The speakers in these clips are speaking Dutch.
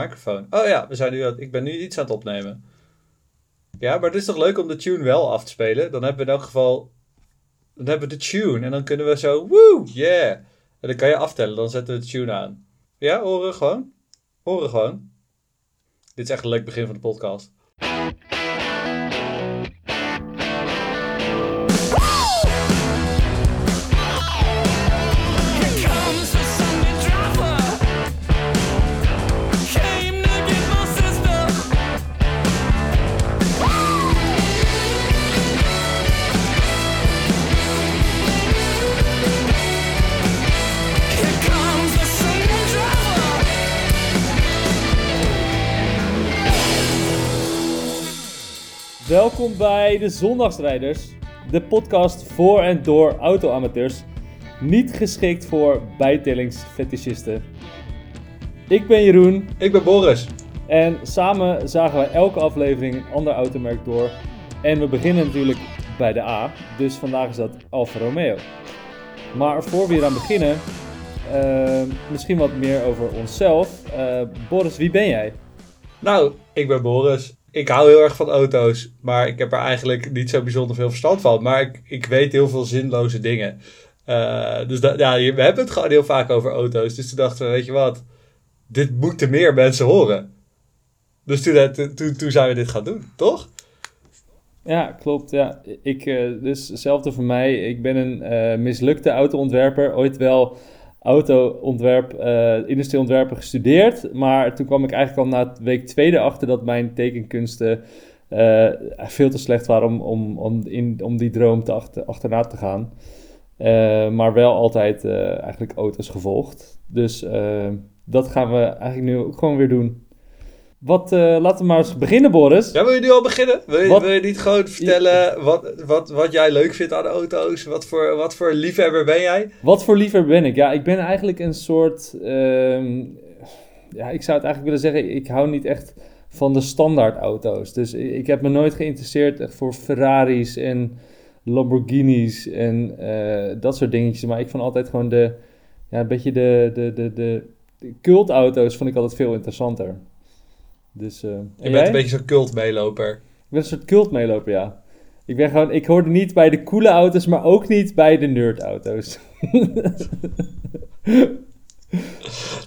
microfoon. Oh ja, we zijn nu, ik ben nu iets aan het opnemen. Ja, maar het is toch leuk om de tune wel af te spelen? Dan hebben we in elk geval... Dan hebben we de tune en dan kunnen we zo... Woe, yeah! En dan kan je aftellen, dan zetten we de tune aan. Ja, horen gewoon. Horen gewoon. Dit is echt een leuk begin van de podcast. Welkom bij de Zondagsrijders, de podcast voor en door auto-amateurs, niet geschikt voor bijtellingsfetischisten. Ik ben Jeroen Ik ben Boris. en samen zagen wij elke aflevering een ander automerk door. En we beginnen natuurlijk bij de A, dus vandaag is dat Alfa Romeo. Maar voor we hier aan beginnen, eh, misschien wat meer over onszelf. Eh, Boris, wie ben jij? Nou, ik ben Boris. Ik hou heel erg van auto's, maar ik heb er eigenlijk niet zo bijzonder veel verstand van. Maar ik, ik weet heel veel zinloze dingen. Eh, dus dat, ja, we hebben het gewoon heel vaak over auto's. Dus toen dachten we, weet je wat, dit moeten meer mensen horen. Dus toen, eh, toen, toen, toen zijn we dit gaan doen, toch? Ja, klopt. Ja. Ik, eh, dus hetzelfde voor mij. Ik ben een eh, mislukte autoontwerper. Ooit wel autoontwerp, eh industrieel ontwerpen gestudeerd. Maar toen kwam ik eigenlijk al na week tweede achter dat mijn tekenkunsten eh, veel te slecht waren om, om, om, in, om die droom te achter, achterna te gaan. Eh, maar wel altijd eigenlijk auto's gevolgd. Dus dat gaan we eigenlijk nu ook gewoon weer doen. Wat, eh, laten we maar eens beginnen, Boris. Ja, wil je nu al beginnen? Wil je, Wat- wil je niet gewoon vertellen wat, wat, wat jij leuk vindt aan auto's? Wat voor, wat voor liefhebber ben jij? Wat voor liever ben ik? Ja, ik ben eigenlijk een soort. ehm, ja, ik zou het eigenlijk willen zeggen. Ik hou niet echt van de standaard auto's. Dus ik ik heb me nooit geïnteresseerd echt voor Ferraris en Lamborghinis en eh, dat soort dingetjes. Maar ik vond altijd gewoon de. Ja, een beetje de, de, de, de, de cultauto's vond ik altijd veel interessanter. Dus. en Je bent een beetje zo'n cult meeloper. Ik ben een soort cult meeloper, ja. Ik ben gewoon, ik hoorde niet bij de coole auto's, maar ook niet bij de nerdauto's.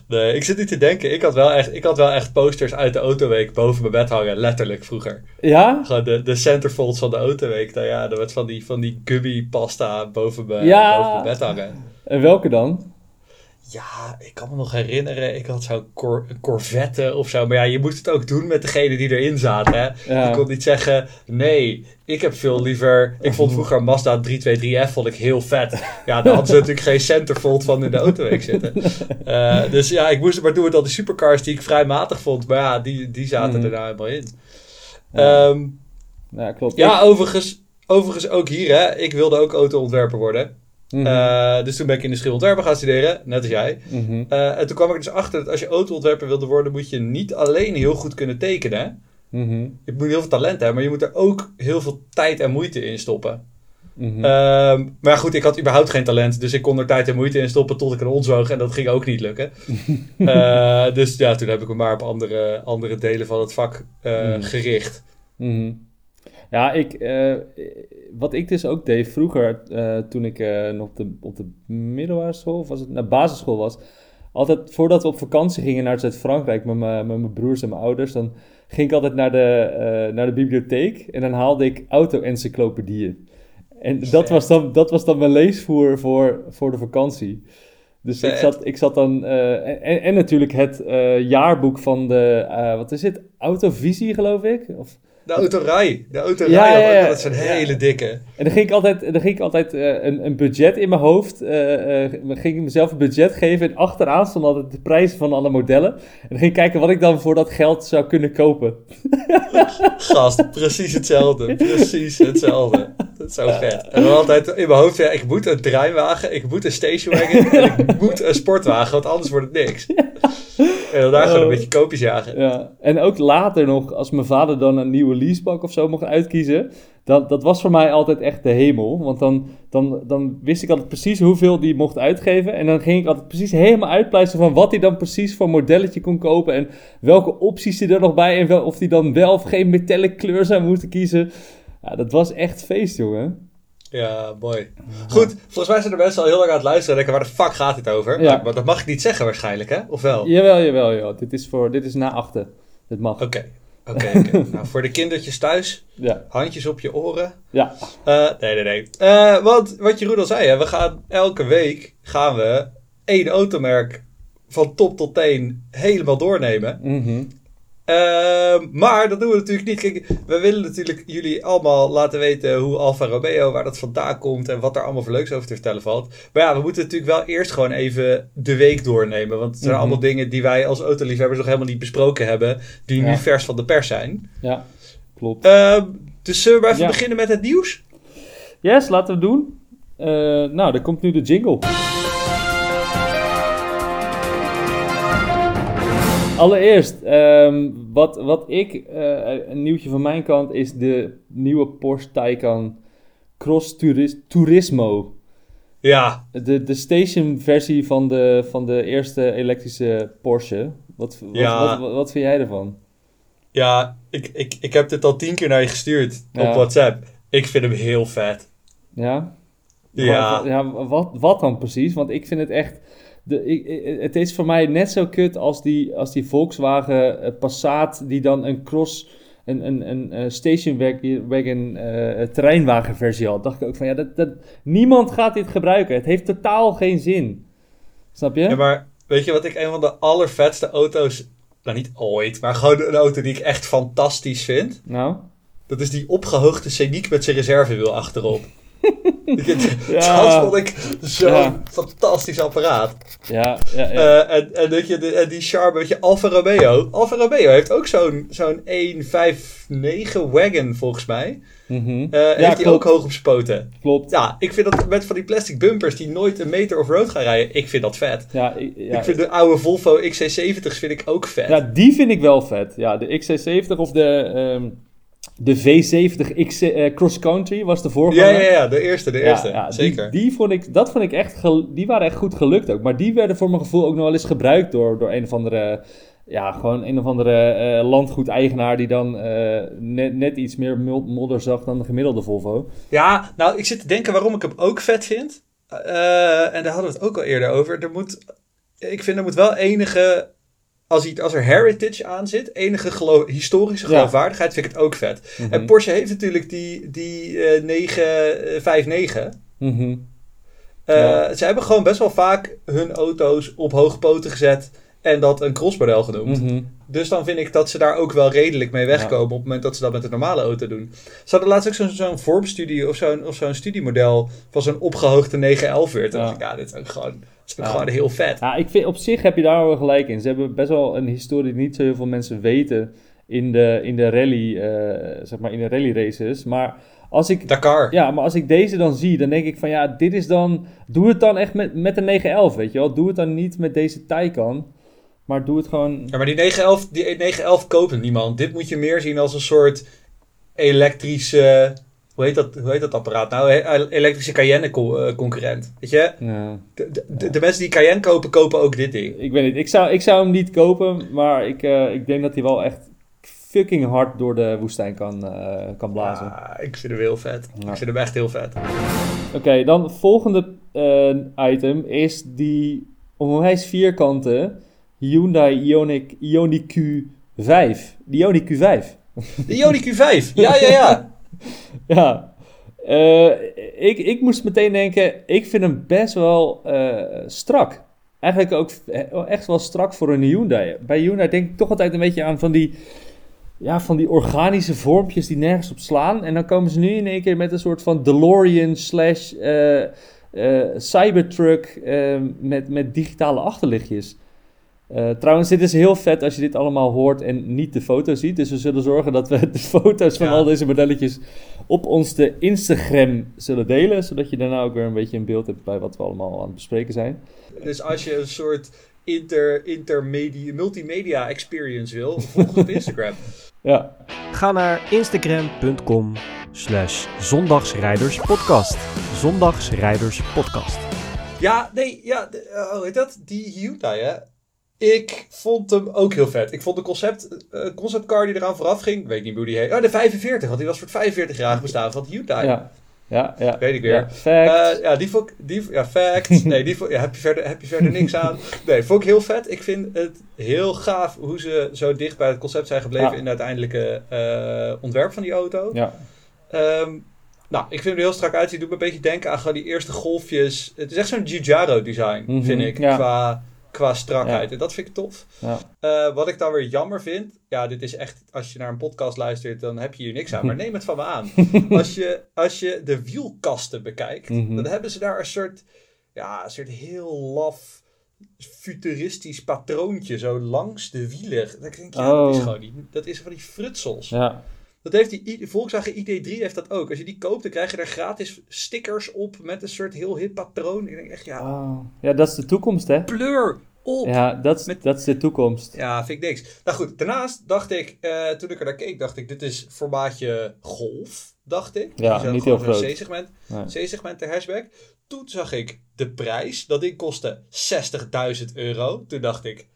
Nee, ik zit niet te denken. Ik had wel echt, ik had wel echt posters uit de autoweek boven mijn bed hangen. Letterlijk vroeger. ja? Gewoon de, de centerfolds van de autoweek. Nou ja, er werd van die, van die gummy pasta boven mijn, Ja. boven mijn bed hangen. En welke dan? Ja, ik kan me nog herinneren. Ik had zo'n cor Corvette of zo. Maar ja, je moest het ook doen met degene die erin zaten. Hè? Ja. Je kon niet zeggen, nee, ik heb veel liever... Ik vond vroeger Mazda 323F vond ik heel vet. Ja, daar hadden ze natuurlijk geen centerfold van in de autoweek zitten. Eh, dus ja, ik moest het maar doen met al die supercars die ik vrij matig vond. Maar ja, die, die zaten Mhm. er nou helemaal in. Ja. Ehm, Ja, klopt. ja, overigens, overigens ook hier, hè. Ik wilde ook autoontwerper worden. Mhm. Eh, dus toen ben ik industrieel ontwerper gaan studeren, net als jij. Mhm. Eh, en toen kwam ik dus achter dat als je autoontwerper wilde worden, moet je niet alleen heel goed kunnen tekenen. Mhm. Je moet heel veel talent hebben, maar je moet er ook heel veel tijd en moeite in stoppen. Ehm, maar goed, ik had überhaupt geen talent, dus ik kon er tijd en moeite in stoppen tot ik een ons woog en dat ging ook niet lukken. Eh, dus ja, toen heb ik me maar op andere, andere delen van het vak gericht. Ja, ik, eh, wat ik dus ook deed vroeger, eh, toen ik eh, nog op de, op de middelbare school, of was het naar basisschool was, altijd voordat we op vakantie gingen naar Zuid-Frankrijk met mijn met mijn broers en mijn ouders, dan ging ik altijd naar de, naar de bibliotheek en dan haalde ik auto-encyclopedieën. En dat was, dan, dat was dan mijn leesvoer voor, voor de vakantie. Dus ik zat, ik zat dan... en, en natuurlijk het jaarboek van de... wat is het? Autovisie, geloof ik? Of, De autorij. De autorij Ja, had ja, ook ja. altijd zo'n Ja. hele dikke. En dan ging ik altijd, dan ging ik altijd eh, een, een budget in mijn hoofd. eh eh, ging ik mezelf een budget geven. En achteraan stonden altijd de prijzen van alle modellen. En dan ging ik kijken wat ik dan voor dat geld zou kunnen kopen. Gast, precies hetzelfde. Precies hetzelfde. Dat is zo vet. En dan altijd in mijn hoofd, ja, ik moet een treinwagen, ik moet een stationwagen en ik moet een sportwagen, want anders wordt het niks. En dan daar gewoon een Oh. beetje koopjes jagen. Ja, en ook later nog, als mijn vader dan een nieuwe leasebak of zo mocht uitkiezen, dat, dat was voor mij altijd echt de hemel. Want dan, dan, dan wist ik altijd precies hoeveel die mocht uitgeven. En dan ging ik altijd precies helemaal uitpluizen van wat hij dan precies voor modelletje kon kopen. En welke opties hij er nog bij en wel, of hij dan wel of geen metallic kleur zou moeten kiezen. Ja, dat was echt feest, jongen. Ja, mooi. Goed, volgens mij zijn er mensen al heel lang aan het luisteren en denken, waar de fuck gaat dit over? Ja. Maar, dat mag ik niet zeggen waarschijnlijk, hè? Of wel? Jawel, jawel, jawel. Dit is, voor, dit is na achten. Dit mag. Oké, oké, nou, voor de kindertjes thuis, Ja, handjes op je oren. ja. Eh, nee, nee, nee. Eh, want wat Jeroen al zei, hè, we gaan elke week gaan we één automerk van top tot teen helemaal doornemen. Mhm. Ehm, maar dat doen we natuurlijk niet. Kijk, we willen natuurlijk jullie allemaal laten weten hoe Alfa Romeo, waar dat vandaan komt en wat er allemaal voor leuks over te vertellen valt. Maar ja, we moeten natuurlijk wel eerst gewoon even de week doornemen. Want het zijn Mhm. allemaal dingen die wij als autoliefhebbers nog helemaal niet besproken hebben, die nu vers van de pers zijn. Ja, klopt. Ehm, dus zullen we even Ja. beginnen met het nieuws? Yes, laten we doen. Eh, nou, er komt nu de jingle. Allereerst, ehm, wat, wat ik, eh, een nieuwtje van mijn kant, is de nieuwe Porsche Taycan Cross Turis- Turismo. Ja, De, de station versie van de, van de eerste elektrische Porsche. Wat, wat, Ja. wat, wat, wat vind jij ervan? ja ik, ik, ik heb dit al tien keer naar je gestuurd Ja. op WhatsApp. Ik vind hem heel vet. Ja? Ja. Ja, wat, wat dan precies? Want ik vind het echt. De, ik, ik- het is voor mij net zo kut als die, als die Volkswagen eh, Passat, die dan een cross. Een, een, een, eh, station wagon, wagon eh, terreinwagenversie had. Dacht ik ook van ja, dat, dat, niemand gaat dit gebruiken. Het heeft totaal geen zin. Snap je? Ja, maar weet je wat ik een van de allervetste auto's... Nou, niet ooit, maar gewoon een auto die ik echt fantastisch vind. Nou? Dat is die opgehoogde Scenic met zijn reservewiel achterop. Ja. Dat vond ik zo'n Ja. fantastisch apparaat. Ja, ja, ja. Eh, en, en, weet je, de, en die charme, weet je, Alfa Romeo. Alfa Romeo heeft ook zo'n zo'n 159 wagon, volgens mij. Mhm. Eh heeft klopt. ook hoog op spoten. Klopt. Ja, ik vind dat met van die plastic bumpers die nooit een meter off-road gaan rijden, ik vind dat vet. Ja, ik, ja, ik vind de oude Volvo XC70's vind ik ook vet. Ja, die vind ik wel vet. Ja, de XC70 of de, ehm, de V70 X, eh, Cross Country was de ja, voorganger. ja, ja, de eerste, de eerste. Ja, ja, die- Zeker. Die, vond ik, dat vond ik echt, die waren echt goed gelukt ook. Maar die werden voor mijn gevoel ook nog wel eens gebruikt door, door een of andere, ja, gewoon een of andere eh, landgoedeigenaar die dan eh, net, net iets meer modder zag dan de gemiddelde Volvo. Ja, nou, ik zit te denken waarom ik hem ook vet vind. En daar hadden we het ook al eerder over. Er moet, ik vind er moet wel enige, als, hij, als er heritage aan zit, enige gelo- historische Ja. geloofwaardigheid, vind ik het ook vet. Mhm. En Porsche heeft natuurlijk die, die eh 959. Mhm. Eh, Ja. Ze hebben gewoon best wel vaak hun auto's op hoge poten gezet en dat een crossmodel genoemd. Mhm. Dus dan vind ik dat ze daar ook wel redelijk mee wegkomen op het moment dat ze dat met een normale auto doen. Ze hadden laatst ook zo'n zo'n vormstudie of zo'n of zo'n studiemodel van zo'n opgehoogde 911 weer. Toen Ja. dacht ik, ja, dit is ook gewoon, dit is Ja. gewoon heel vet. Ja, ik vind, op zich heb je daar wel gelijk in. Ze hebben best wel een historie die niet zo heel veel mensen weten in de, in de rally, eh, zeg maar in de rally races. Maar als ik, Dakar. ja, maar als ik deze dan zie, dan denk ik van ja, dit is dan, doe het dan echt met, met een 911, weet je wel. Doe het dan niet met deze Taycan, maar doe het gewoon... Ja, maar die 911, die 911 koopt niemand. Dit moet je meer zien als een soort elektrische... Hoe heet dat, hoe heet dat apparaat nou? He- Elektrische Cayenne-concurrent. Weet je? Ja, De, de, de- mensen die Cayenne kopen, kopen ook dit ding. ik weet niet, ik zou, ik zou hem niet kopen, maar ik, eh, ik denk dat hij wel echt fucking hard door de woestijn kan, eh, kan blazen. Ja, ik vind hem heel vet. Ja. Ik vind hem echt heel vet. Oké, dan volgende eh, item is die onwijs vierkante Hyundai Ioniq, Ioniq Q5. Die Ioniq Q5. De Ioniq Q5. Ja, ja, ja. Ja. Eh, ik, ik moest meteen denken, ik vind hem best wel eh, strak. Eigenlijk ook eh, echt wel strak voor een Hyundai. Bij Hyundai denk ik toch altijd een beetje aan van die, ja, van die organische vormpjes die nergens op slaan. En dan komen ze nu in één keer met een soort van DeLorean slash Cybertruck met, met digitale achterlichtjes. Eh, trouwens, dit is heel vet als je dit allemaal hoort en niet de foto ziet. Dus we zullen zorgen dat we de foto's van Ja. al deze modelletjes op ons de Instagram zullen delen. Zodat je daarna ook weer een beetje een beeld hebt bij wat we allemaal aan het bespreken zijn. Dus als je een soort inter, intermedia, multimedia experience wil, volg ons op Instagram. Ja, Ga naar instagram.com slash zondagsrijderspodcast. Zondagsrijderspodcast. Ja, nee, ja, heet dat? Die Hyundai, hè? Ik vond hem ook heel vet. Ik vond de concept, eh, conceptcar die eraan vooraf ging, weet niet hoe die heet. Oh, de 45, want die was voor het 45-jarig bestaan van Hyundai. ja, ja, ja. Weet ik weer. Ja, fact. Eh, ja, die vond ik, die, ja, fact. Nee, die vond, ja, heb, je verder, heb je verder niks aan. Nee, vond ik heel vet. Ik vind het heel gaaf hoe ze zo dicht bij het concept zijn gebleven Ja. in het uiteindelijke ontwerp van die auto. ja, Ehm, nou, ik vind hem er heel strak uitzien. Doet me een beetje denken aan gewoon die eerste golfjes. Het is echt zo'n Giugiaro design, Mhm, vind ik, ja. qua, qua strakheid. En dat vind ik tof. ja. Eh, wat ik dan weer jammer vind, ja, dit is echt, als je naar een podcast luistert, dan heb je hier niks aan. Maar neem het van me aan. als, je, als je de wielkasten bekijkt, Mhm. dan hebben ze daar een soort, ja, een soort heel laf, futuristisch patroontje zo langs de wielen. Dan denk ik, ja, dat is Oh. gewoon die, dat is van die frutsels. ja. Dat heeft die Volkswagen ID3 heeft dat ook. Als je die koopt, dan krijg je er gratis stickers op met een soort heel hip patroon. Ik denk echt, ja, Oh. ja, dat is de toekomst, hè? pleur op. Ja, dat is, Met- dat is de toekomst. Ja, vind ik niks. Nou goed, daarnaast dacht ik, eh, toen ik er naar keek, dacht ik, dit is formaatje Golf, dacht ik. Ja, Zo'n- niet heel groot. C-segment, Nee. C-segment de hatchback. Toen zag ik de prijs, dat ding kostte 60.000 euro. Toen dacht ik,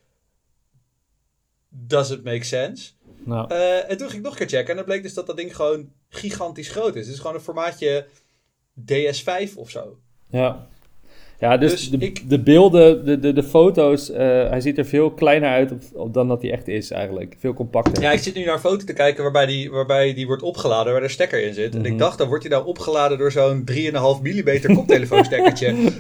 does it make sense? Nou, Eh, en toen ging ik nog een keer checken en dan bleek dus dat dat ding gewoon gigantisch groot is. Het is gewoon een formaatje DS5 of zo. ja. Ja, dus, Dus de, ik- de beelden, de, de, de foto's, eh, hij ziet er veel kleiner uit op, op- dan dat hij echt is eigenlijk. Veel compacter. Ja, ik zit nu naar een foto te kijken waarbij die, waarbij die wordt opgeladen, waar de stekker in zit. En Mhm. ik dacht, dan wordt hij nou opgeladen door zo'n 3,5 mm koptelefoonstekkertje.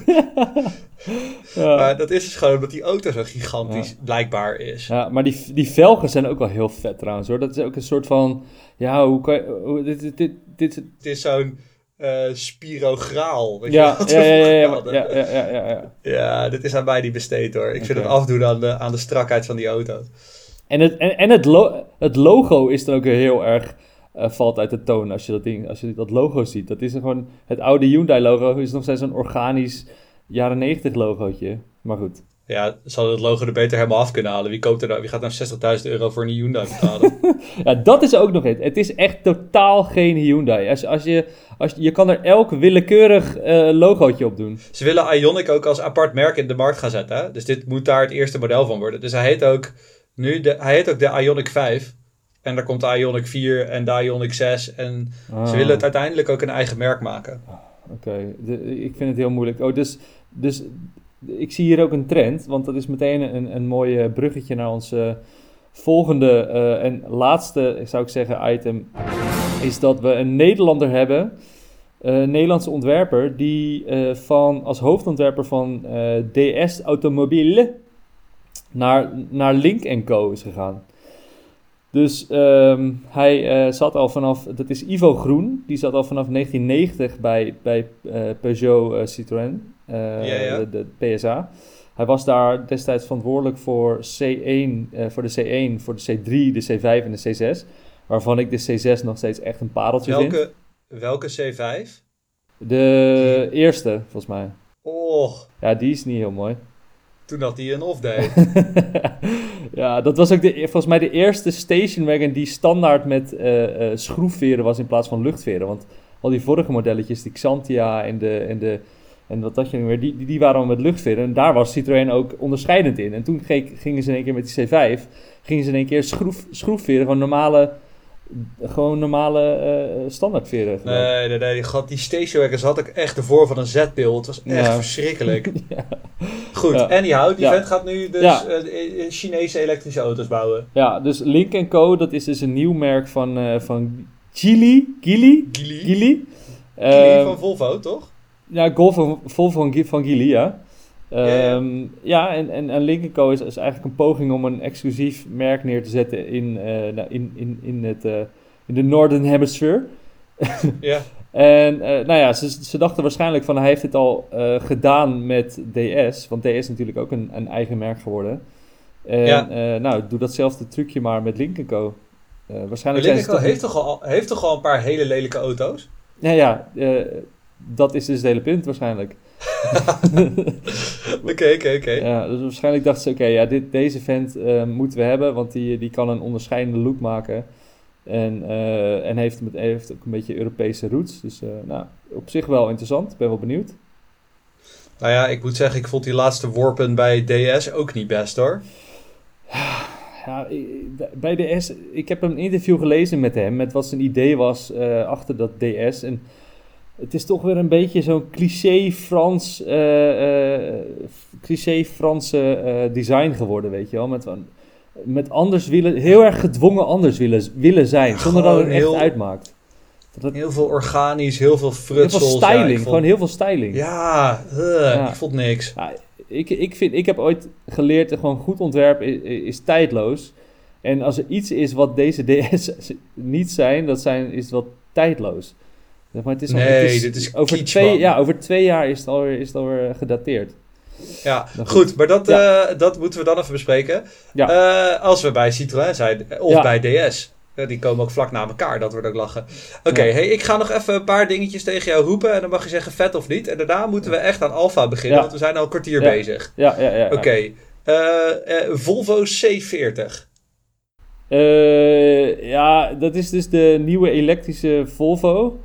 Ja. Maar dat is dus gewoon omdat die auto zo gigantisch blijkbaar is. Ja, maar die, die velgen zijn ook wel heel vet trouwens hoor. Dat is ook een soort van, ja, hoe kan je, hoe- dit, dit, dit, dit, Het is zo'n eh spirograal. Weet je ja, wat ja, ja, ja, ja, ja, ja, ja, ja, dit is aan mij niet besteed hoor. Ik vind Oké. het afdoen aan de, aan de strakheid van die auto. En, het, en, en het, lo- het logo is dan ook heel erg, eh, valt uit de toon als je dat ding, als je dat logo ziet. Dat is gewoon, het oude Hyundai logo is nog steeds een organisch jaren 90 logootje. Maar goed. Ja, ze hadden het logo er beter helemaal af kunnen halen. Wie, koopt er nou, wie gaat nou 60.000 euro voor een Hyundai betalen? Ja, dat is ook nog het. Het is echt totaal geen Hyundai. Als, als je, als, je kan er elk willekeurig eh logootje op doen. Ze willen Ioniq ook als apart merk in de markt gaan zetten. Hè? Dus dit moet daar het eerste model van worden. Dus hij heet ook, nu de, hij heet ook de Ioniq 5. En daar komt de Ioniq 4 en de Ioniq 6. En ze Ah. willen het uiteindelijk ook een eigen merk maken. Oké, ik vind het heel moeilijk. Oh, dus, dus ik zie hier ook een trend, want dat is meteen een, een mooi eh, bruggetje naar ons eh, volgende eh, en laatste, zou ik zeggen, item. Is dat we een Nederlander hebben, een Nederlandse ontwerper, die van, als hoofdontwerper van DS Automobiele naar, naar Link Co is gegaan. Dus ehm, hij zat al vanaf, dat is Ivo Groen, die zat al vanaf 1990 bij, bij Peugeot Citroën, eh, Ja, ja. De, de PSA. Hij was daar destijds verantwoordelijk voor C1, eh, voor de C1, voor de C3, de C5 en de C6. Waarvan ik de C6 nog steeds echt een pareltje vind. Welke, welke C5? De eerste, volgens mij. Oh, Ja, die is niet heel mooi. toen had hij een off-day. ja, dat was ook de, volgens mij de eerste station wagon die standaard met eh, schroefveren was in plaats van luchtveren. Want al die vorige modelletjes, die Xantia en de... En de en wat dat je weer, die, die, die waren al met luchtveren. En daar was Citroën ook onderscheidend in. En toen ge- gingen ze in één keer met die C5, gingen ze in één keer schroef, schroefveren, gewoon normale, gewoon normale eh standaardveren. Nee, nee, nee. Die, die had ook echt de vorm van een Z-pil. Het was echt Ja. verschrikkelijk. Ja. Goed, Ja. anyhow, die vent gaat nu dus eh, eh, Chinese elektrische auto's bouwen. Ja, dus Link Co, dat is dus een nieuw merk van, eh van? Geely. Geely. Geely Ehm, van Volvo, toch? Ja, Golf van, vol van, van. Ja, ja. Ehm, ja, en, en, en is, is eigenlijk een poging om een exclusief merk neer te zetten in, eh, nou, in, in, in, het, eh, in de Northern Hemisphere. Ja. En eh, nou ja, ze, ze dachten waarschijnlijk van hij heeft het al gedaan met DS. Want DS is natuurlijk ook een, een eigen merk geworden. En Ja. nou, doe datzelfde trucje maar met Link Co. Maar waarschijnlijk heeft toch, al, heeft toch al een paar hele lelijke auto's? Ja, ja, dat is dus het hele punt waarschijnlijk. Oké, oké, oké. Ja, dus waarschijnlijk dachten ze, oké, ja, dit, deze vent eh, moeten we hebben, want die, die kan een onderscheidende look maken. En, eh, en heeft, met, heeft ook een beetje Europese roots. Dus eh, nou, op zich wel interessant. Ik ben wel benieuwd. Nou ja, ik moet zeggen, ik vond die laatste worpen bij DS ook niet best hoor. Ja, bij DS, ik heb een interview gelezen met hem, met wat zijn idee was achter dat DS. En het is toch weer een beetje zo'n cliché Frans, eh, cliché Franse eh, design geworden, weet je wel. Met, met anders willen, heel erg gedwongen anders willen, willen zijn, zonder dat het Gewoon echt heel- uitmaakt. Dat, Heel veel organisch, heel veel heel frutsels. veel styling, vond- gewoon heel veel styling. Ja, Ja. ik vond niks. Ja, ik, ik, vind, ik heb ooit geleerd, dat gewoon goed ontwerp is, is tijdloos. En als er iets is wat deze DS niet zijn, dat zijn, is wat tijdloos. Zeg Maar het is al- Nee, het is, dit is over twee. Ja, over twee jaar is het alweer, is het alweer gedateerd. Ja, goed, maar dat, Ja. eh, dat moeten we dan even bespreken. Ja. Eh, als we bij Citroën zijn, eh, of Ja. bij DS. Die komen ook vlak na elkaar, dat wordt ook lachen. Oké, hey, ik ga nog even een paar dingetjes tegen jou roepen. En dan mag je zeggen vet of niet. En daarna moeten we echt aan Alfa beginnen, want we zijn al een kwartier bezig. Ja, ja, ja. Oké, Volvo C40. Eh, ja, dat is dus de nieuwe elektrische Volvo.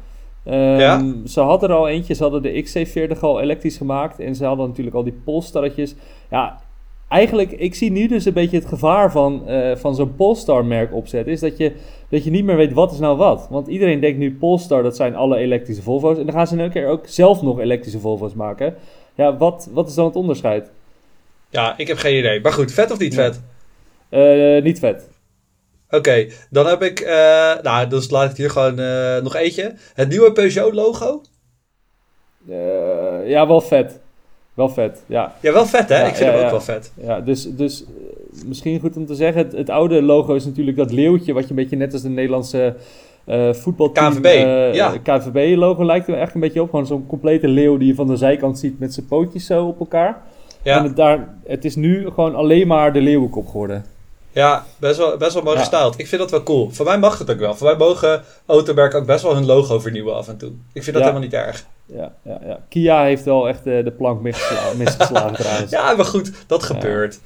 Ehm, Ja. Ze hadden er al eentje, ze hadden de XC40 al elektrisch gemaakt. En ze hadden natuurlijk al die Polestarretjes. Ja, eigenlijk, ik zie nu dus een beetje het gevaar van, eh, van zo'n Polestar-merk opzetten. Is dat je, dat je niet meer weet wat is nou wat. Want iedereen denkt nu Polestar, dat zijn alle elektrische Volvo's. En dan gaan ze in een keer ook zelf nog elektrische Volvo's maken. Ja, wat, wat is dan het onderscheid? Ja, ik heb geen idee. Maar goed, vet of niet vet? Eh, niet vet. Oké, dan heb ik, eh, nou, dus laat ik hier gewoon eh, nog eentje. Het nieuwe Peugeot-logo. Eh, ja, wel vet. Wel vet, ja. Ja, wel vet hè? Ja, ik vind ja, hem ook ja. wel vet. Ja, dus, dus misschien goed om te zeggen, het, het oude logo is natuurlijk dat leeuwtje, wat je een beetje net als de Nederlandse eh voetbalteam... KNVB, eh, ja. KNVB-logo lijkt er echt een beetje op. Gewoon zo'n complete leeuw die je van de zijkant ziet met zijn pootjes zo op elkaar. En Ja, het, daar, het is nu gewoon alleen maar de leeuwenkop geworden. Ja best, wel, best wel mooi Ja. gestyled. Ik vind dat wel cool. Voor mij mag het ook wel. Voor mij mogen automerken ook best wel hun logo vernieuwen af en toe. Ik vind dat Ja. helemaal niet erg. Ja, ja, ja. Kia heeft wel echt eh, de plank misgesla- misgeslagen trouwens. Ja, maar goed, dat gebeurt.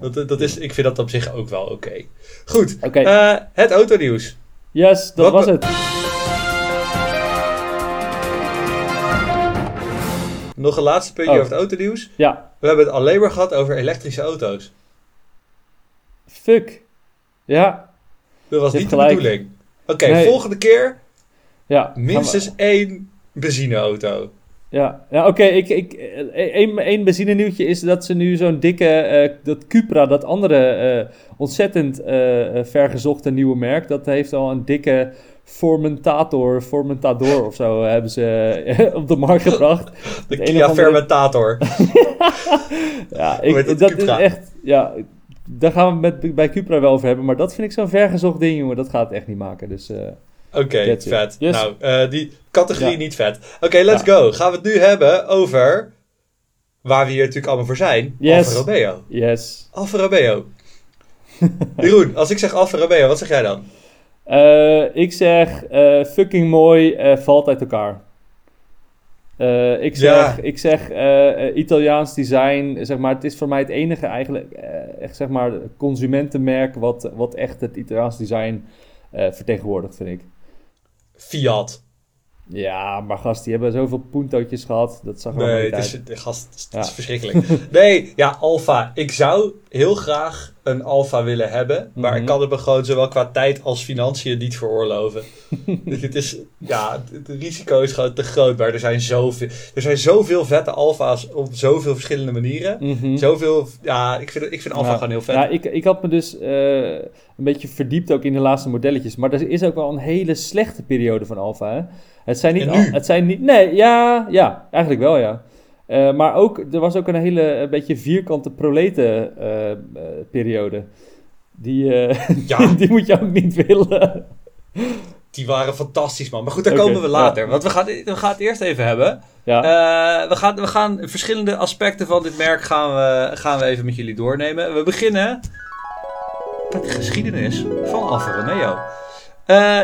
Dat, dat is, ik vind dat op zich ook wel oké. Goed, Oké, eh, het autonieuws. yes, wat dat was het. Nog een laatste puntje Oh. over het autonieuws. Ja, We hebben het alleen maar gehad over elektrische auto's. Fuck. Ja, Dat was niet de bedoeling. Oké, Nee. volgende keer ja. minstens één benzineauto. Ja, ja oké. ik ik, één één benzinenieuwtje is dat ze nu zo'n dikke, eh, dat Cupra, dat andere eh, ontzettend eh, vergezochte nieuwe merk, dat heeft al een dikke Formentator, Formentador of zo hebben ze op de markt gebracht. De Kia andere- Fermentator. Ja, ik, dat, dat is echt, ja, daar gaan we het met, bij Cupra wel over hebben, maar dat vind ik zo'n vergezocht ding, jongen. Dat gaat het echt niet maken, dus... eh, Oké, vet. Yes. Nou, eh, die categorie Ja. niet vet. Oké, let's Ja. go. Gaan we het nu hebben over waar we hier natuurlijk allemaal voor zijn. Yes. Alfa Romeo. yes. Alfa Romeo. Jeroen, als ik zeg Alfa Romeo, wat zeg jij dan? Eh, ik zeg eh, fucking mooi, eh, valt uit elkaar. Eh, ik zeg, Ja. ik zeg eh, Italiaans design, zeg maar, het is voor mij het enige eigenlijk, eh, echt zeg maar, consumentenmerk wat, wat echt het Italiaans design vertegenwoordigt, vind ik. Fiat. Ja, maar gast, die hebben zoveel puntootjes gehad, dat zag er Nee, niet het is, gast, het is, Ja. het is verschrikkelijk. Nee, ja, Alfa. Ik zou heel graag een Alfa willen hebben. Maar Mhm. ik kan het me gewoon zowel qua tijd als financiën niet veroorloven. dus het is, ja, het, het risico is gewoon te groot. Maar er zijn zoveel, er zijn zoveel vette Alfa's op zoveel verschillende manieren. Mhm. Zoveel, ja, ik vind, ik vind Alfa Ja. gewoon heel vet. Ja, ik, ik had me dus eh, een beetje verdiept ook in de laatste modelletjes. Maar er is ook wel een hele slechte periode van Alfa. Het zijn niet. Al- het zijn niet. Nee, ja, ja, eigenlijk wel, ja. Eh, maar ook, er was ook een hele een beetje vierkante proleten eh, periode. Die, eh, Ja. die moet je ook niet willen. Die waren fantastisch, man. Maar goed, daar komen we later. ja. Want we gaan, we gaan het eerst even hebben. Ja, we, gaan, we gaan verschillende aspecten van dit merk gaan we, gaan we even met jullie doornemen. We beginnen met de geschiedenis van Alfa Romeo.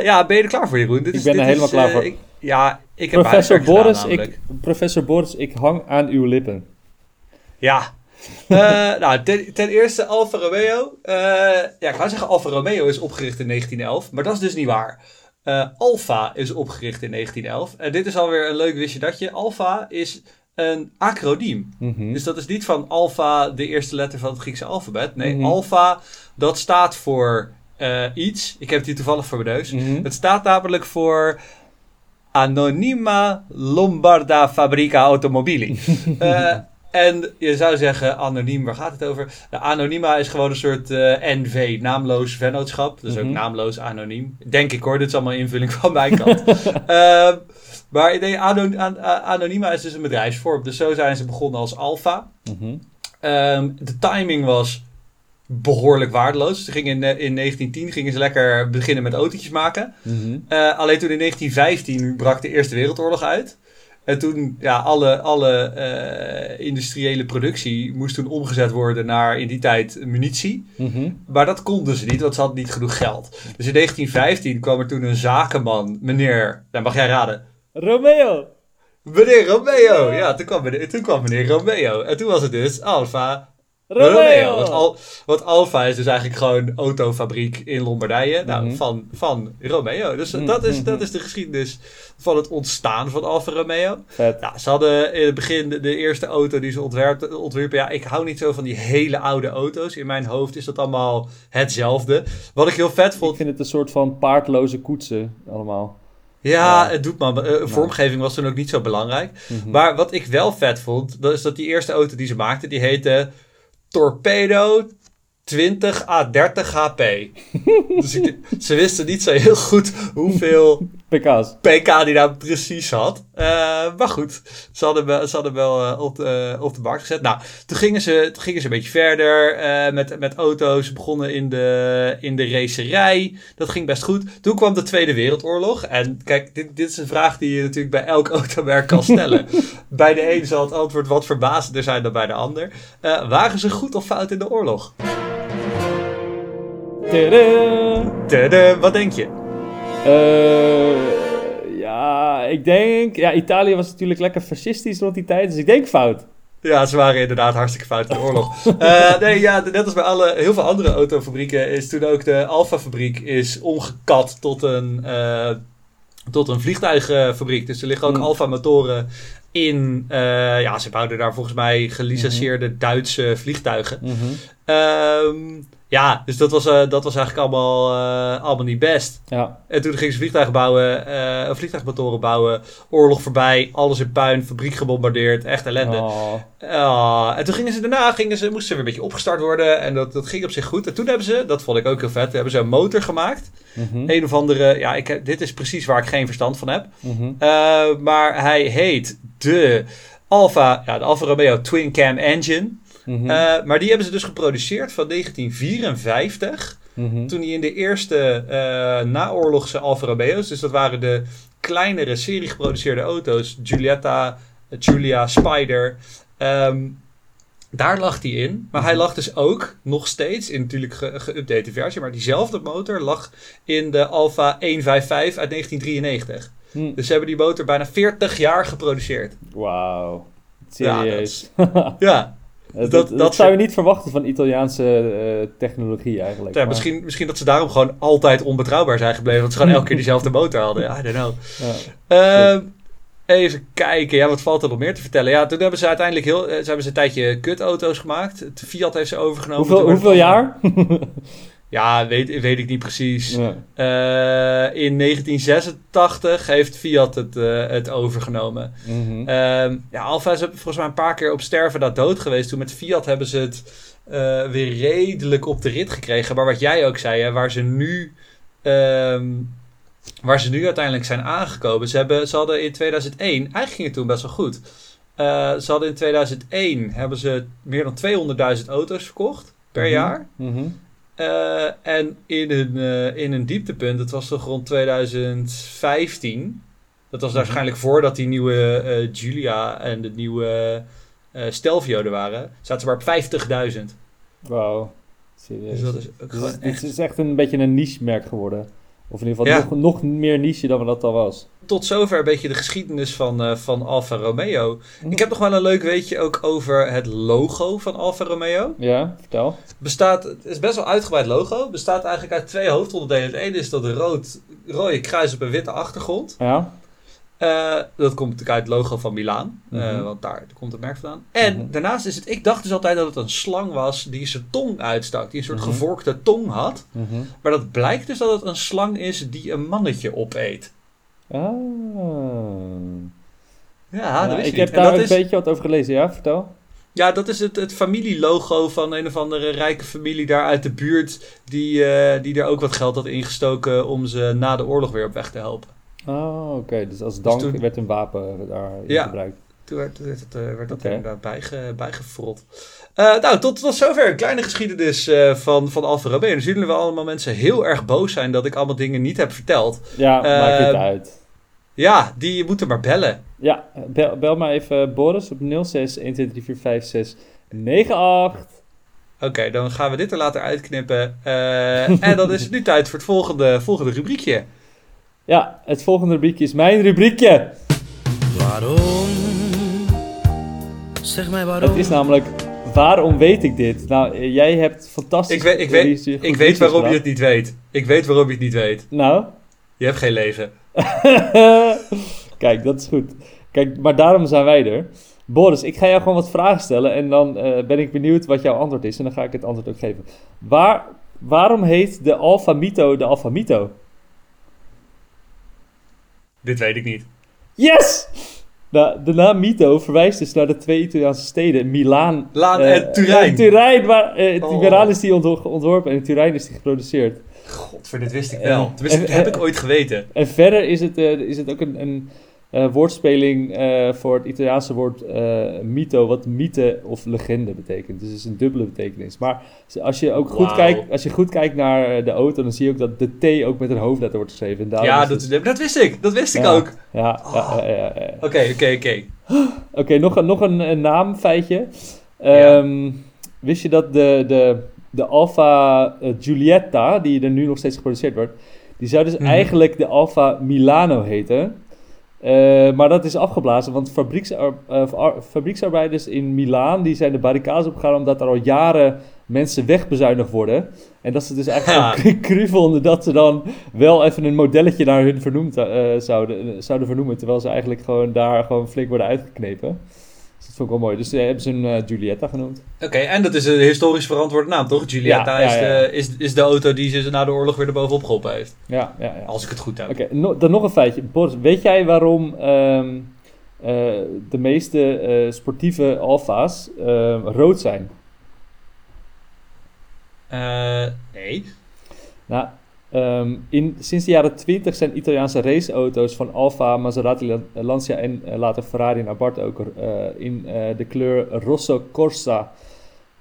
Ja, ben je er klaar voor, Jeroen? Dit Ik ben er helemaal klaar voor. ik- ja, Ik heb Professor gedaan, Boris, ik, professor Boris, ik hang aan uw lippen. Ja. Eh, nou, ten, ten eerste Alfa Romeo. Eh, ja, ik wou zeggen Alfa Romeo is opgericht in 1911, maar dat is dus niet waar. Eh, Alfa is opgericht in 1911. En dit is alweer een leuk wistje datje. Alfa is een acroniem. Mhm. Dus dat is niet van Alfa, de eerste letter van het Griekse alfabet. Nee, Mhm. Alfa, dat staat voor iets. Ik heb het hier toevallig voor mijn neus. Mhm. Het staat namelijk voor Anonima Lombarda Fabrica Automobili. Eh, en je zou zeggen, anoniem, waar gaat het over? De Anonima is gewoon een soort eh, NV, naamloos vennootschap. Dus ook Mhm. naamloos anoniem. Denk ik hoor, dit is allemaal invulling van mijn kant. Ehm, maar nee, an- Anonima is dus een bedrijfsvorm. Dus zo zijn ze begonnen als Alfa. Mhm. Ehm, de timing was behoorlijk waardeloos. Ze gingen in, eh, in 1910 gingen ze lekker beginnen met autootjes maken. Mhm. Eh, alleen toen in 1915 brak de Eerste Wereldoorlog uit. En toen, ja, alle, alle eh, industriële productie moest toen omgezet worden naar in die tijd munitie. Mhm. Maar dat konden ze niet, want ze hadden niet genoeg geld. Dus in 1915 kwam er toen een zakenman, meneer, nou mag jij raden, Romeo! meneer Romeo. Ja, toen kwam meneer, toen kwam meneer Romeo. En toen was het dus Alfa Romeo! Romeo. Want, Al, want Alfa is dus eigenlijk gewoon autofabriek in Lombardije. Nou, Mhm. van, van Romeo. Dus Mhm, dat, is, mhm. dat is de geschiedenis van het ontstaan van Alfa Romeo. Vet. Ze hadden in het begin de, de eerste auto die ze ontwierpen. Ja, ik hou niet zo van die hele oude auto's. In mijn hoofd is dat allemaal hetzelfde. Wat ik heel vet Ik vond. vind het een soort van paardloze koetsen allemaal. Ja, het doet maar. eh, vormgeving was toen ook niet zo belangrijk. Maar wat ik wel vet vond, dat is dat die eerste auto die ze maakten, die heette Torpedo 20 à 30 HP. dus ik, ze wisten niet zo heel goed hoeveel PK's. pk die nou precies had. Eh, maar goed, ze hadden, wel- ze hadden wel eh, op, de, op de markt gezet. Nou, toen gingen ze, toen gingen ze een beetje verder eh, met, met auto's. Ze begonnen in de, in de racerij. Dat ging best goed. Toen kwam de Tweede Wereldoorlog. En kijk, dit, dit is een vraag die je natuurlijk bij elk automerk kan stellen. bij de een zal het antwoord wat verbazender zijn dan bij de ander. Eh, waren ze goed of fout in de oorlog? Tadaa! Tada, wat denk je? Eh, ja, ik denk... Ja, Italië was natuurlijk lekker fascistisch rond die tijd, dus ik denk fout. Ja, ze waren inderdaad hartstikke fout in de oorlog. Eh, nee, ja, net als bij alle, heel veel andere autofabrieken is toen ook de Alfa-fabriek is omgekat tot een, eh, tot een vliegtuigfabriek. Dus er liggen ook Mm. Alfa-motoren in. ja, ze bouwden daar volgens mij gelicenseerde Mhm. Duitse vliegtuigen. Ehm, ja, dus dat was, eh, dat was eigenlijk allemaal, eh, allemaal niet best. Ja. En toen gingen ze vliegtuigen bouwen, eh, vliegtuigmotoren bouwen. Oorlog voorbij, alles in puin, fabriek gebombardeerd, echt ellende. Oh. Ah, en toen gingen ze daarna, gingen ze, moesten ze weer een beetje opgestart worden. En dat, dat ging op zich goed. En toen hebben ze, dat vond ik ook heel vet, hebben ze een motor gemaakt. Mhm. Een of andere, ja, ik, dit is precies waar ik geen verstand van heb. Mhm. Maar hij heet de Alfa, ja, de Alfa Romeo Twin Cam Engine. Mhm. Eh, maar die hebben ze dus geproduceerd van 1954. Mhm. Toen die in de eerste eh, naoorlogse Alfa Romeo's, dus dat waren de kleinere serie geproduceerde auto's, Giulietta, Giulia, Spider. ehm, daar lag die in. Maar hij lag dus ook nog steeds in natuurlijk ge- geüpdate versie. Maar diezelfde motor lag in de Alfa 155 uit 1993. Hm. Dus ze hebben die motor bijna 40 jaar geproduceerd. Wauw. Serieus. Ja, dat, dat- dat, dat zou je soort- niet verwachten van Italiaanse eh, technologie eigenlijk. ja maar- misschien, misschien dat ze daarom gewoon altijd onbetrouwbaar zijn gebleven. Want ze gewoon elke keer diezelfde motor hadden. I don't know. Ja. Ehm, even kijken, ja, wat valt er nog meer te vertellen? Ja, toen hebben ze uiteindelijk heel, eh, ze hebben ze een tijdje kutauto's gemaakt. Het Fiat heeft ze overgenomen. Hoeveel, jaar? Ja, weet, weet ik niet precies. Eh, in 1986 heeft Fiat het, eh, het overgenomen. Ehm, ja, Alfa is volgens mij een paar keer op sterven na dood geweest. Toen met Fiat hebben ze het eh, weer redelijk op de rit gekregen. Maar wat jij ook zei, hè, waar ze nu... ehm, waar ze nu uiteindelijk zijn aangekomen. Ze, hebben, ze hadden in 2001, eigenlijk ging het toen best wel goed. Ze hadden in 2001 hebben ze meer dan 200.000 auto's verkocht per Mhm. jaar. Mhm. Eh, en in een, eh, in een dieptepunt, dat was toch rond 2015. Dat was Mhm. waarschijnlijk voordat die nieuwe eh, Julia en de nieuwe Stelvio er waren. Zaten ze maar op 50.000. Wauw. Serieus. Dus dat is ook Dus gewoon het echt... is echt een beetje een niche merk geworden. Of in ieder geval Ja. nog, nog meer niche dan dat al was. Tot zover een beetje de geschiedenis van, eh, van Alfa Romeo. Ik heb nog wel een leuk weetje ook over het logo van Alfa Romeo. Ja, vertel. Bestaat, het is best wel uitgebreid logo. Bestaat eigenlijk uit twee hoofdonderdelen. Het ene is dat rood, rode kruis op een witte achtergrond. Ja. Eh, dat komt natuurlijk uit het logo van Milaan. eh, Mhm. want daar komt het merk vandaan. En Mhm. daarnaast is het... Ik dacht dus altijd dat het een slang was die zijn tong uitstak. Die een soort Mhm. gevorkte tong had. Maar dat blijkt dus dat het een slang is die een mannetje opeet. Ah. Ja, wist ik ik heb niet. En daar een is, beetje wat over gelezen, ja, vertel. Ja, dat is het, het familielogo van een of andere rijke familie daar uit de buurt. Die, eh, die er ook wat geld had ingestoken om ze na de oorlog weer op weg te helpen. Oh, oké. Dus als dank toen- werd een wapen daar Ja. gebruikt. Toen werd, werd, het, eh, werd dat Oké. er inderdaad bijge, bijgefrot. Eh, nou, tot, tot zover een kleine geschiedenis eh, van, van Alfa Romeo. En dan zullen we allemaal mensen heel erg boos zijn dat ik allemaal dingen niet heb verteld. Ja, maakt Eh, niet uit. Ja, die moeten maar bellen. Ja, bel, bel maar even Boris op 06 12345 698. Oké, dan gaan we dit er later uitknippen. Eh, en dan is het nu tijd voor het volgende, volgende rubriekje. Ja, het volgende rubriekje is mijn rubriekje. Waarom? Zeg mij waarom. Het is namelijk, waarom weet ik dit? Nou, eh, jij hebt fantastisch... Ik weet, ik weet, ik weet waarom je het niet weet. Ik weet waarom je het niet weet. Nou... Je hebt geen leven. Kijk, dat is goed. Kijk, maar daarom zijn wij er. Boris, ik ga jou gewoon wat vragen stellen en dan eh, ben ik benieuwd wat jouw antwoord is en dan ga ik het antwoord ook geven. Waar, waarom heet de Alfa Mito de Alfa Mito? Dit weet ik niet. Yes! Nou, de naam Mito verwijst dus naar de twee Italiaanse steden, Milaan Laan eh, en Turijn. en Turijn, maar eh, in Oh. Milaan is die ontwo- ontworpen en in Turijn is die geproduceerd. Godver, dit wist ik Eh, wel. Tenminste, eh, dat heb eh, ik ooit geweten. En verder is het, eh, is het ook een, een eh, woordspeling eh, voor het Italiaanse woord eh, mito, wat mythe of legende betekent. Dus het is een dubbele betekenis. Maar als je ook goed, kijkt, als je goed kijkt naar eh, de auto, dan zie je ook dat de T ook met een hoofdletter wordt geschreven. Ja, dat, het- dat wist ik. Dat wist ik ook. ja, ja. Oké, oké, oké. Oké, nog, een, nog een, een naamfeitje. Ja. Ehm, Wist je dat de, de, de Alfa eh, Giulietta, die er nu nog steeds geproduceerd wordt, die zou dus Mhm. eigenlijk de Alfa Milano heten. Eh, maar dat is afgeblazen, want fabrieksar- eh, ar- fabrieksarbeiders in Milaan die zijn de barricades opgegaan omdat er al jaren mensen wegbezuinigd worden. En dat ze dus eigenlijk Ja. cru vonden dat ze dan wel even een modelletje naar hun vernoemd, eh, zouden, zouden vernoemen. Terwijl ze eigenlijk gewoon daar gewoon flink worden uitgeknepen. Dat vond ik wel mooi. Dus eh, hebben ze een eh, Giulietta genoemd. Oké, en dat is een historisch verantwoorde naam, toch? Giulietta Ja, ja, is, de, is, is de auto die ze na de oorlog weer erbovenop geholpen heeft. Ja, ja. Als ik het goed heb. Oké, no- dan nog een feitje. Boris, weet jij waarom ehm, eh, de meeste eh, sportieve alfa's ehm, rood zijn? Nee. Nou, ehm, in, sinds de jaren 20 zijn Italiaanse raceauto's van Alfa, Maserati, Lan- Lancia en eh, later Ferrari en Abarth ook eh, in eh, de kleur Rosso Corsa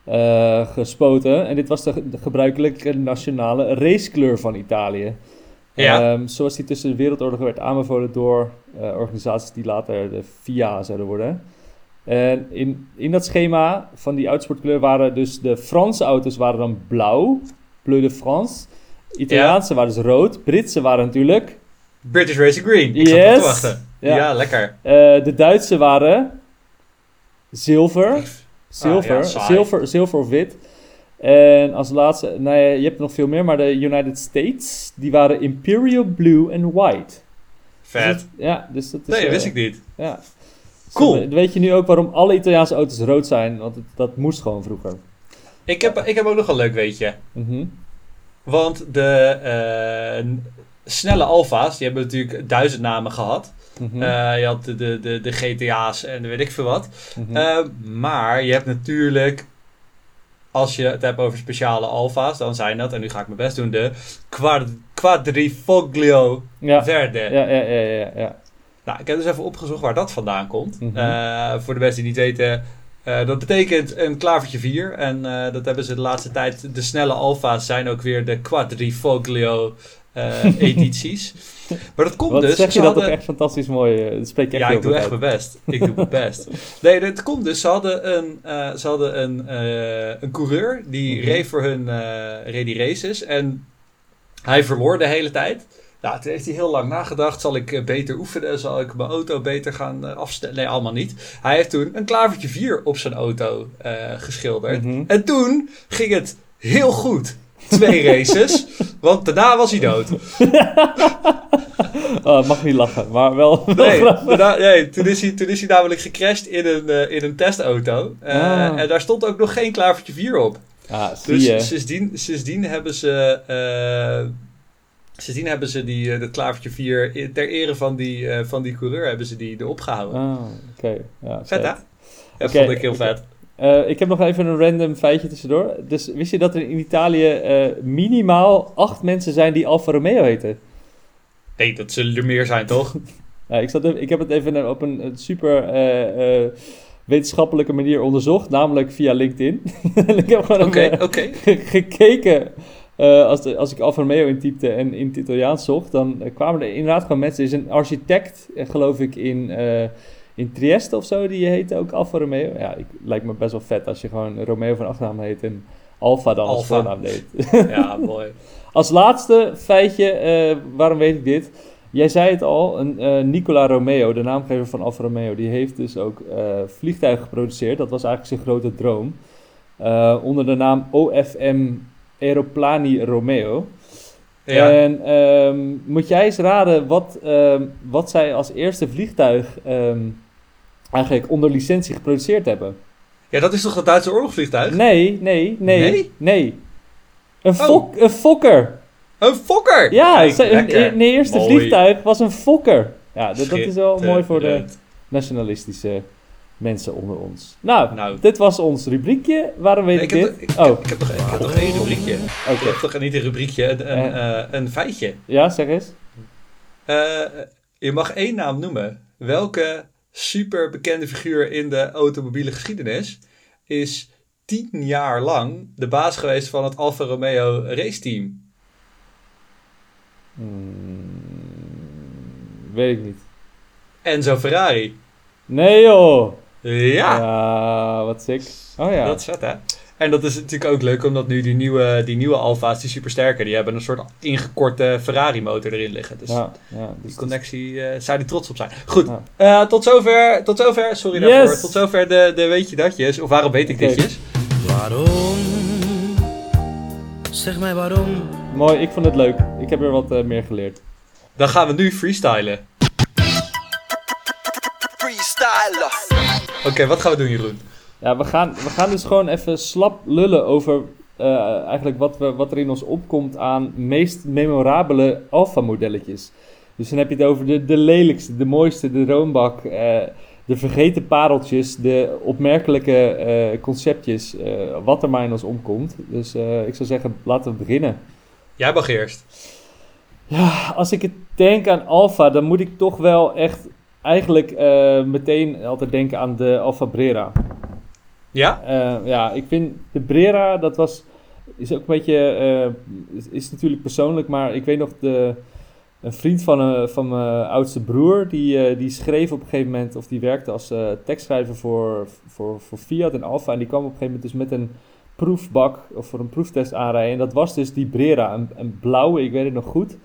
eh, gespoten. En dit was de, de gebruikelijke nationale racekleur van Italië. Ja. Ehm, zoals die tussen de wereldoorlogen werd aanbevolen door eh, organisaties die later de FIA zouden worden. En in, in dat schema van die uitsportkleur waren dus de Franse auto's waren dan blauw, bleu de France. Italiaanse waren dus rood, Britse waren natuurlijk. British Racing Green. Ik Yes. te wachten. Ja. Ja, lekker. eh, de Duitse waren zilver, zilver, Ah, ja, saai. zilver, zilver of wit. En als laatste, nou ja, je hebt nog veel meer, maar de United States, die waren Imperial Blue en White. Vet. Dus dat- ja, dus dat is... Nee, eh, wist ik niet. Ja. Cool. Dan weet je nu ook waarom alle Italiaanse auto's rood zijn, want het- dat moest gewoon vroeger. Ik heb, ik heb ook nog een leuk weetje. Mhm. Want de eh, snelle Alfa's, die hebben natuurlijk duizend namen gehad. Mhm. Eh, je had de, de, de, de GTA's en weet ik veel wat. Mhm. Eh, maar je hebt natuurlijk, als je het hebt over speciale Alfa's, dan zijn dat, en nu ga ik mijn best doen, de quad, Quadrifoglio ja. Verde. Ja, ja, ja, ja, ja. Nou, ik heb dus even opgezocht waar dat vandaan komt. Mhm. Voor de mensen die niet weten, eh, dat betekent een klavertje 4. En eh, dat hebben ze de laatste tijd. De snelle alfa's zijn ook weer de Quadrifoglio eh, edities. Maar dat komt Wat dus. zeg je dat hadden- ook echt fantastisch mooi. Dat spreek je echt ja, ik doe echt mijn best. Ik doe mijn best. Nee, dat komt dus. Ze hadden een, ze hadden een, een coureur die Mhm. reed voor hun reed die races. En Hij verloor de hele tijd. Nou, toen heeft hij heel lang nagedacht. Zal ik eh, beter oefenen? Zal ik mijn auto beter gaan eh, afstellen? Nee, allemaal niet. Hij heeft toen een klavertje 4 op zijn auto eh, geschilderd. Mhm. En toen ging het heel goed. Twee races. want daarna was hij dood. Oh, mag niet lachen, maar wel, Nee, grappig. daarna- nee toen, is hij, toen is hij namelijk gecrashed in een, in een testauto. Ah. En daar stond ook nog geen klavertje 4 op. Zie Dus sindsdien, sindsdien hebben ze. Eh, sindsdien hebben ze die, eh, dat klavertje 4 i- ter ere van die, eh, van die coureur hebben ze die erop gehouden. Ah, oké. Ja, vet hè? vet. Dat vond ik heel vet. Eh, ik heb nog even een random feitje tussendoor. Dus wist je dat er in Italië eh, minimaal acht mensen zijn die Alfa Romeo heten? Nee, dat zullen er meer zijn toch? Ik, zat even- ik heb het even op een, een super eh, eh, wetenschappelijke manier onderzocht, namelijk via LinkedIn. ik heb gewoon gekeken. Eh, als, de- als ik Alfa Romeo intypte en in het Italiaans zocht, dan eh, kwamen er inderdaad gewoon mensen. Er is een architect, eh, geloof ik, in, in Trieste of zo, die heette ook Alfa Romeo. Ja, ik, lijkt me best wel vet als je gewoon Romeo van achternaam heet en Alfa dan als voornaam deed. Ja, mooi. Als laatste feitje, waarom weet ik dit? Jij zei het al, een, Nicola Romeo, de naamgever van Alfa Romeo, die heeft dus ook vliegtuigen geproduceerd. Dat was eigenlijk zijn grote droom. Onder de naam OFM Aeroplani Romeo. Ja. En ehm, moet jij eens raden wat, ehm, wat zij als eerste vliegtuig ehm, eigenlijk onder licentie geproduceerd hebben? ja, dat is toch dat Duitse oorlogsvliegtuig? Nee, nee, nee, Nee? nee. Een, Oh. fok, een fokker. Een fokker! Ja, hun, eerste Mooi. vliegtuig was een fokker. Ja, dat, dat is wel mooi voor de nationalistische mensen onder ons. Nou, Nou. dit was ons rubriekje. Waarom weet Nee, ik, dit? ik, oh, ik, heb nog, ik heb nog één rubriekje. oké. Ik heb toch niet een rubriekje, een, een, eh, een feitje. Ja, zeg eens. Eh, je mag één naam noemen. Welke super bekende figuur in de automobiele geschiedenis is tien jaar lang de baas geweest van het Alfa Romeo raceteam? Hmm, weet ik niet. Enzo Ferrari. Nee joh! Ja, Ja, wat sick. Oh ja. dat is vet hè. En dat is natuurlijk ook leuk, omdat nu die nieuwe, die nieuwe Alfa's, die supersterke, die hebben een soort ingekorte Ferrari motor erin liggen. Dus ja, ja, die dus connectie eh, zou die trots op zijn. Goed, Ja. eh, tot, zover, tot zover, sorry Yes. daarvoor, tot zover de, de weet je datjes. Of waarom weet ik ditjes? Waarom? Zeg mij waarom? Mooi, ik vond het leuk. Ik heb er wat eh, meer geleerd. Dan gaan we nu freestylen. Oké, wat gaan we doen Jeroen? Ja, we gaan, we gaan dus gewoon even slap lullen over eh, eigenlijk wat, we, wat er in ons opkomt aan meest memorabele alfa-modelletjes. Dus dan heb je het over de, de lelijkste, de mooiste, de roombak, eh, de vergeten pareltjes, de opmerkelijke eh, conceptjes, wat er maar in ons omkomt. Dus ik zou zeggen, laten we beginnen. Jij mag eerst. Ja, als ik het denk aan Alfa, dan moet ik toch wel echt eigenlijk eh, meteen altijd denken aan de Alfa Brera. Ja? Eh, ja, ik vind de Brera, dat was, is ook een beetje, eh, is, is natuurlijk persoonlijk, maar ik weet nog, de, een vriend van, van mijn oudste broer, die, die schreef op een gegeven moment, of die werkte als tekstschrijver voor, voor, voor Fiat en Alfa, en die kwam op een gegeven moment dus met een proefbak, of voor een proeftest aanrijden, en dat was dus die Brera, een, een blauwe, ik weet het nog goed.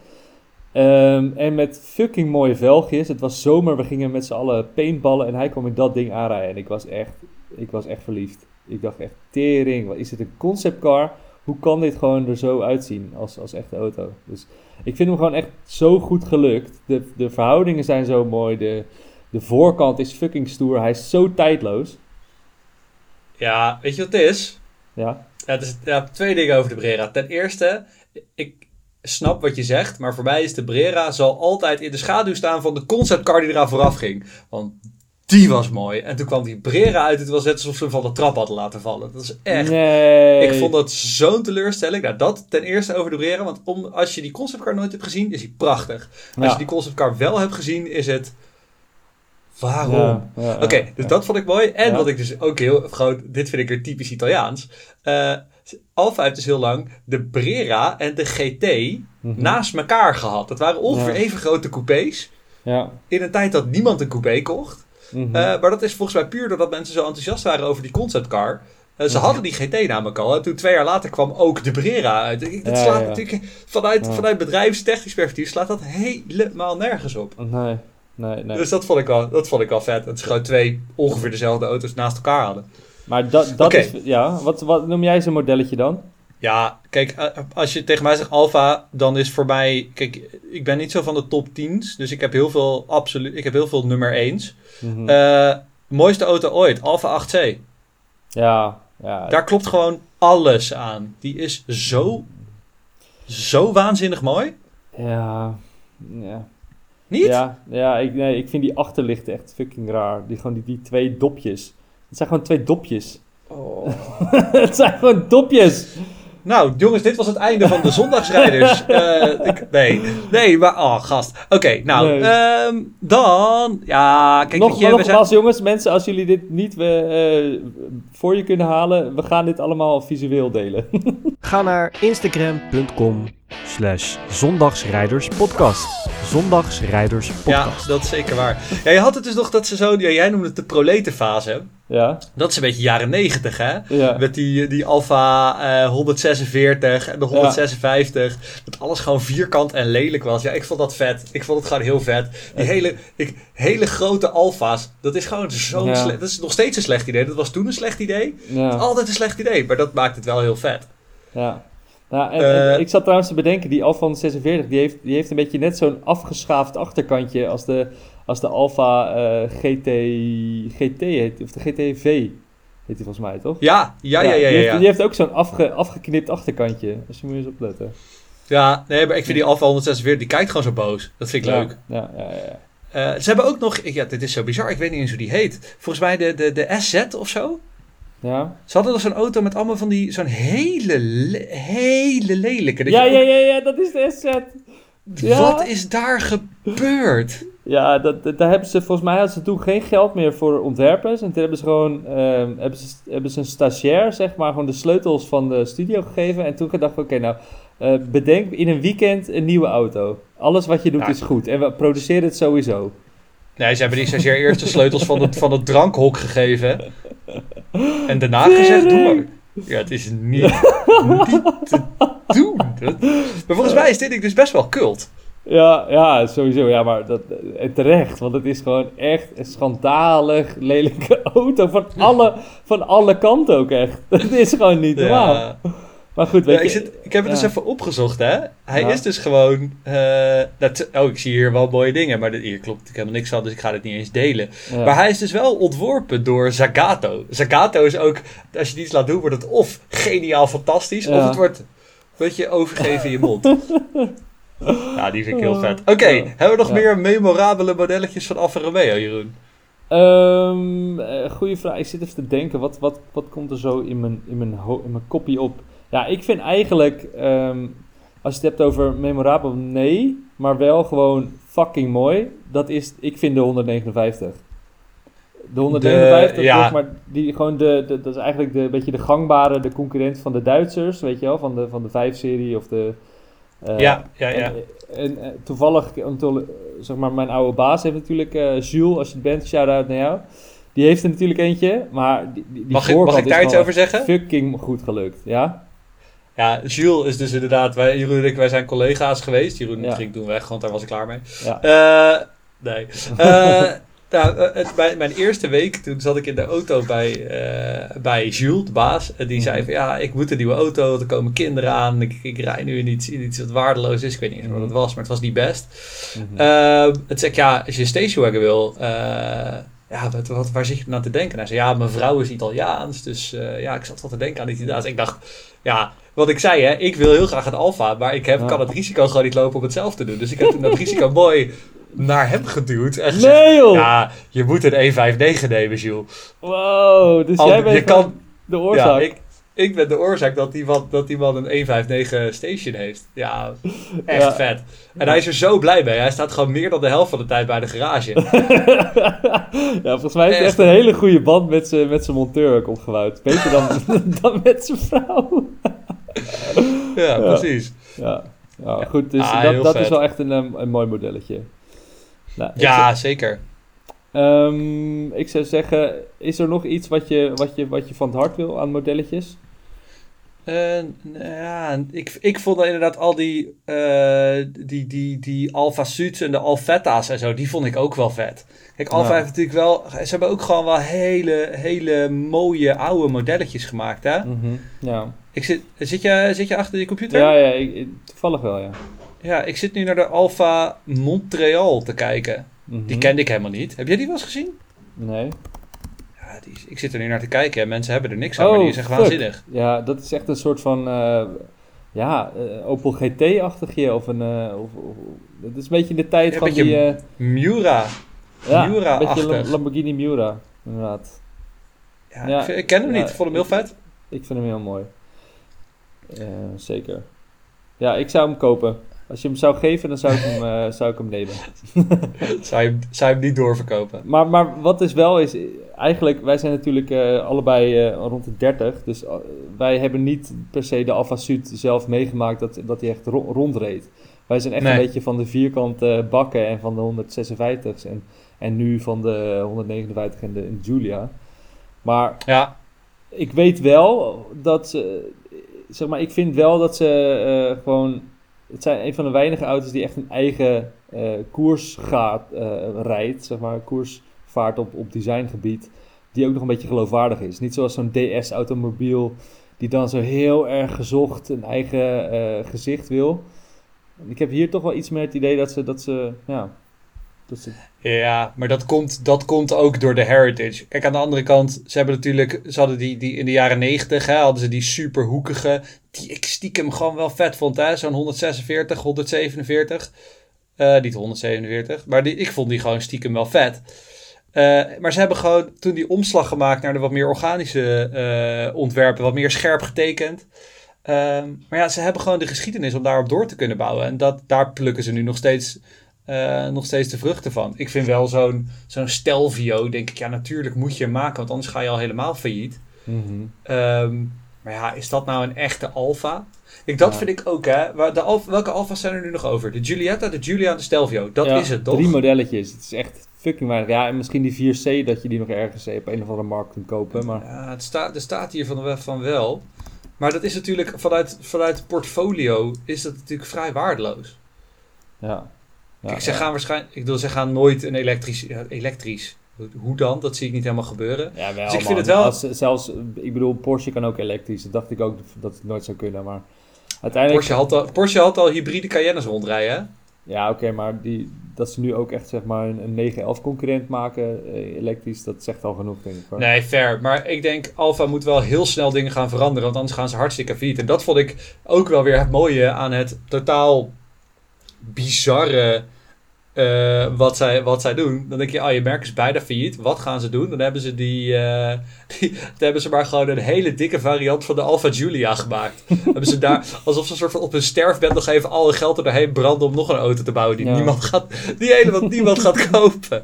Ehm, en met fucking mooie velgjes. Het was zomer, we gingen met z'n allen paintballen en hij kwam in dat ding aanrijden. En ik was echt, ik was echt verliefd. Ik dacht echt, tering, wat is dit een conceptcar? Hoe kan dit gewoon er zo uitzien als, als echte auto? Dus ik vind hem gewoon echt zo goed gelukt. De, de verhoudingen zijn zo mooi, de, de voorkant is fucking stoer, hij is zo tijdloos. Ja, weet je wat het is? Ja, Ja, het is ja, twee dingen over de Brera. Ten eerste, ik snap wat je zegt, maar voor mij is de Brera zal altijd in de schaduw staan van de conceptcar die eraan vooraf ging. Want die was mooi. En toen kwam die Brera uit, het was net alsof ze hem van de trap hadden laten vallen. Dat is echt... nee. Ik vond dat zo'n teleurstelling. Nou, dat ten eerste over de Brera. Want om, als je die conceptcar nooit hebt gezien, is hij prachtig. Als je die conceptcar wel hebt gezien, is het... Waarom? Ja, Oké, dus dat vond ik mooi. En wat ik dus ook heel gewoon, dit vind ik er typisch Italiaans. Eh Alfa heeft dus heel lang de Brera en de GT Mhm. naast elkaar gehad. Dat waren ongeveer Ja. even grote coupés. Ja. In een tijd dat niemand een coupé kocht. mhm. Eh, maar dat is volgens mij puur doordat mensen zo enthousiast waren over die conceptcar. Eh, ze hadden die GT namelijk al. En toen twee jaar later kwam ook de Brera uit. Dat slaat ja, natuurlijk vanuit, vanuit bedrijfstechnisch perspectief slaat dat helemaal nergens op. Nee, nee, nee. Dus dat vond, ik wel, dat vond ik wel vet. Dat ze gewoon twee ongeveer dezelfde auto's naast elkaar hadden. Maar dat, dat is... Ja, wat, wat noem jij zo'n modelletje dan? Ja, kijk, eh, als je tegen mij zegt Alfa, dan is voor mij... Kijk, ik ben niet zo van de top 10's. Dus ik heb heel veel, absoluut, ik heb heel veel nummer 1's. Mhm. Eh, mooiste auto ooit, Alfa 8C. ja, ja. Daar klopt gewoon alles aan. Die is zo, zo waanzinnig mooi. Ja, ja. Niet? Ja, ja ik, nee, ik vind die achterlichten echt fucking raar. Die, gewoon die, die twee dopjes. Het zijn gewoon twee dopjes. Oh. het zijn gewoon dopjes. Nou, jongens, dit was het einde van de zondagsrijders. Eh, ik, nee, nee, maar... Oh, gast. Oké, nou, Nee. ehm, dan... Ja, kijk, Nog, je, zijn... nogmaals, jongens, mensen, als jullie dit niet eh, eh, voor je kunnen halen, we gaan dit allemaal visueel delen. Ga naar instagram.com slash zondagsrijderspodcast. Zondagsrijderspodcast. Ja, dat is zeker waar. Ja, je had het dus nog dat ze zo... Ja, jij noemde het de proletenfase. Ja, Dat is een beetje jaren negentig, hè? ja. Met die, die Alfa eh, 146 en de 156. Dat alles gewoon vierkant en lelijk was. Ja, ik vond dat vet. Ik vond het gewoon heel vet. Die hele, ik, hele grote Alfa's. Dat is gewoon zo'n slecht... Dat is nog steeds een slecht idee. Dat was toen een slecht idee. Altijd een slecht idee. Maar dat maakt het wel heel vet. Ja. Nou, en, en Eh, ik zat trouwens te bedenken, die Alfa 146, die heeft, die heeft een beetje net zo'n afgeschaafd achterkantje als de, als de Alfa eh, GT, GT heet, of de GTV heet die volgens mij, toch? Ja, ja, ja, ja. die, ja, die heeft ook zo'n afge, afgeknipt achterkantje, dus je moet eens opletten. Ja, nee, maar ik vind die Alfa 146, die kijkt gewoon zo boos. Dat vind ik leuk. Ja, ja, ja. Eh, ze hebben ook nog... Ja, dit is zo bizar. Ik weet niet eens hoe die heet. Volgens mij de, de, de SZ of zo. Ja, Ze hadden nog zo'n auto met allemaal van die... Zo'n hele, le- hele lelijke... ja, ook- ja, ja, ja, dat is de SZ. Ja. Wat is daar gebeurd? Ja, dat, dat- daar hebben ze volgens mij hadden ze toen geen geld meer voor ontwerpers. En toen hebben ze gewoon ehm, hebben ze, hebben ze een stagiair, zeg maar, gewoon de sleutels van de studio gegeven. En toen gedacht, oké, nou, eh, bedenk in een weekend een nieuwe auto. Alles wat je doet Ja. is goed. En we produceren het sowieso. Nee, ze hebben die stagiair eerst de sleutels van het, van het drankhok gegeven. En daarna gezegd, doe maar. Ja, het is niet, niet te doen. Maar volgens mij is dit dus best wel cult. Ja, ja, sowieso. Ja, maar dat, eh, terecht. Want het is gewoon echt een schandalig lelijke auto. Van alle, van alle kanten ook echt. Het is gewoon niet normaal. Ja. Maar goed, weet Ja, ik, je... zit, ik heb het ja. dus even opgezocht, hè. Hij Ja. is dus gewoon... eh, dat, oh, ik zie hier wel mooie dingen, maar dit, hier klopt natuurlijk helemaal niks van, dus ik ga dit niet eens delen. Maar hij is dus wel ontworpen door Zagato. Zagato is ook, als je iets laat doen, wordt het of geniaal fantastisch, of het wordt een beetje overgeven in je mond. ja, die vind ik heel vet. Oké, Ja. hebben we nog Ja. meer memorabele modelletjes van Alfa Romeo, Jeroen? Ehm eh, goeie vraag. Ik zit even te denken. Wat, wat, wat komt er zo in mijn, in mijn, in mijn kopie op? Ja, ik vind eigenlijk... ehm, als je het hebt over memorabel, nee. Maar wel gewoon fucking mooi. Dat is... Ik vind de 159. De 159, ja. maar, die gewoon de, de, dat is eigenlijk de, beetje de gangbare, de concurrent van de Duitsers, weet je wel, van de, van de 5-serie of de... eh, ja, ja, ja. en, en, eh, toevallig, zeg maar, mijn oude baas heeft natuurlijk, eh Jules, als je het bent, shout-out naar jou. Die heeft er natuurlijk eentje, maar die, die, Mag ik, mag ik daar iets over zeggen? fucking goed gelukt, ja? Ja, Jules is dus inderdaad, wij, Jeroen en ik, wij zijn collega's geweest. Jeroen Ja. ging toen weg, want daar was ik klaar mee. Ja. Eh, nee. Eh, nou, eh, het, mijn, mijn eerste week, toen zat ik in de auto bij, eh, bij Jules, de baas. En die zei van, ja, ik moet een nieuwe auto, er komen kinderen aan. Ik, ik rij nu in iets, in iets wat waardeloos is. Ik weet niet eens wat het was, maar het was niet best. Mhm. Ehm, het zei ik, ja, als je een stationwagon wil, eh, ja, wat, wat, waar zit je nou te denken? En hij zei, ja, mijn vrouw is Italiaans, dus ja, ik zat wel te denken aan Italiaans. Ik dacht, ja, wat ik zei, hè, ik wil heel graag een Alfa, maar ik heb, Ja. kan het risico gewoon niet lopen om het zelf te doen. Dus ik heb toen dat risico mooi naar hem geduwd en gezegd, nee joh! ja, je moet een 159 nemen, Jules. Wow, dus Al- jij bent kan, de ja, oorzaak. ik, ik ben de oorzaak dat die man, dat die man een 159 station heeft. Ja, echt Ja. vet. En hij is er zo blij mee. Hij staat gewoon meer dan de helft van de tijd bij de garage. ja, volgens mij heeft hij Echt. een hele goede band met zijn met zijn monteur ook opgebouwd. Beter dan, dan met zijn vrouw. Ja, precies. Ja, ja goed. Dus Ah, dat, dat is wel echt een, um, een mooi modelletje. Nou, ik- Ja, zeker. Ehm, ik zou zeggen, is er nog iets wat je, wat je, wat je van het hart wil aan modelletjes? Eh, nou ja, ik, ik vond inderdaad al die, eh, die, die, die Alpha Suits en de Alfetta's en zo, die vond ik ook wel vet. Kijk, Alpha Ja. heeft natuurlijk wel, ze hebben ook gewoon wel hele, hele mooie oude modelletjes gemaakt, hè? Mhm, Ja, Ik zit, zit, je, zit je achter je computer? ja, ja ik- toevallig wel, ja. Ja, ik zit nu naar de Alpha Montreal te kijken. Mhm. Die kende ik helemaal niet. Heb jij die wel eens gezien? Nee. Ja, die, ik zit er nu naar te kijken en mensen hebben er niks aan, Oh, maar die is echt fuck. waanzinnig. Ja, dat is echt een soort van, eh, ja, eh, Opel GT-achtigje of een, eh, of, of- dat is een beetje in de tijd Ja, van die, Miura. ja, een Miura-achtig. beetje Lam- Lamborghini Miura, inderdaad. Ja, Ja, ik, vind- ik ken hem niet, ik vond hem heel vet. Ik vind hem heel mooi. Zeker. Ja, ik zou hem kopen. Als je hem zou geven, dan zou ik hem, eh, zou ik hem nemen. Zou je, hem- zou je hem niet doorverkopen? Maar, maar wat dus wel is, eigenlijk, wij zijn natuurlijk eh, allebei eh, rond de 30. Dus wij hebben niet per se de Alfa Sud zelf meegemaakt dat, dat hij echt ro- rondreed. Wij zijn echt Nee. een beetje van de vierkante bakken en van de 156's en, en nu van de 159 en de en Giulia. Maar Ja, ik weet wel dat ze, zeg maar, ik vind wel dat ze gewoon, het zijn een van de weinige auto's die echt een eigen eh, koers gaat, eh, rijdt, zeg maar, koersvaart op, op designgebied, die ook nog een beetje geloofwaardig is. Niet zoals zo'n DS-automobiel die dan zo heel erg gezocht een eigen eh, gezicht wil. Ik heb hier toch wel iets meer het idee dat ze, dat ze, ja, ja maar dat komt, dat komt ook door de heritage. Kijk, aan de andere kant, ze hebben natuurlijk, ze hadden die, die in de jaren 90, hè, hadden ze die super hoekige, die ik stiekem gewoon wel vet vond, hè, zo'n 146, 147. Eh, niet 147, maar die, ik vond die gewoon stiekem wel vet. Eh, maar ze hebben gewoon toen die omslag gemaakt naar de wat meer organische eh, ontwerpen, wat meer scherp getekend. Ehm, maar ja, ze hebben gewoon de geschiedenis om daarop door te kunnen bouwen. En dat, daar plukken ze nu nog steeds, eh, nog steeds de vruchten van. Ik vind wel zo'n zo'n Stelvio, denk ik, ja, natuurlijk moet je hem maken, want anders ga je al helemaal failliet. Ehm, maar ja, is dat nou een echte Alfa? Ik, dat Ja. vind ik ook, hè. Waar de Alfa, welke Alfa's zijn er nu nog over? De Giulietta, de Giulia en de Stelvio. Dat Ja, is het, toch? Drie modelletjes. Het is echt fucking weinig. Ja, en misschien die 4C dat je die nog ergens op een of andere markt kunt kopen. Maar Ja, het staat, er staat hier van, van wel. Maar dat is natuurlijk vanuit, vanuit portfolio is dat natuurlijk vrij waardeloos. ja. Kijk, ze ja. gaan waarschijnlijk, ik bedoel, ze gaan nooit een elektrisch, elektrisch. Hoe dan? Dat zie ik niet helemaal gebeuren. Ja, wel, Dus ik vind man. het wel- Als, zelfs, ik bedoel, Porsche kan ook elektrisch. Dat dacht ik ook dat het nooit zou kunnen. Maar uiteindelijk... Porsche had, al, Porsche had al hybride Cayennes rondrijden, hè? Ja, oké, maar die, dat ze nu ook echt zeg maar een, een 911 concurrent maken, eh, elektrisch, dat zegt al genoeg, denk ik. Hoor. Nee, fair. Maar ik denk, Alfa moet wel heel snel dingen gaan veranderen, want anders gaan ze hartstikke failliet. En dat vond ik ook wel weer het mooie aan het totaal bizarre eh, wat, zij, wat zij doen. Dan denk je, oh, je merk is bijna failliet. Wat gaan ze doen? Dan hebben ze die, eh, die dan hebben ze maar gewoon een hele dikke variant van de Alfa Giulia gemaakt. Dan hebben ze daar, alsof ze een soort van op hun sterfbed nog even al hun geld er doorheen branden om nog een auto te bouwen die Ja. niemand gaat, die helemaal niemand gaat kopen.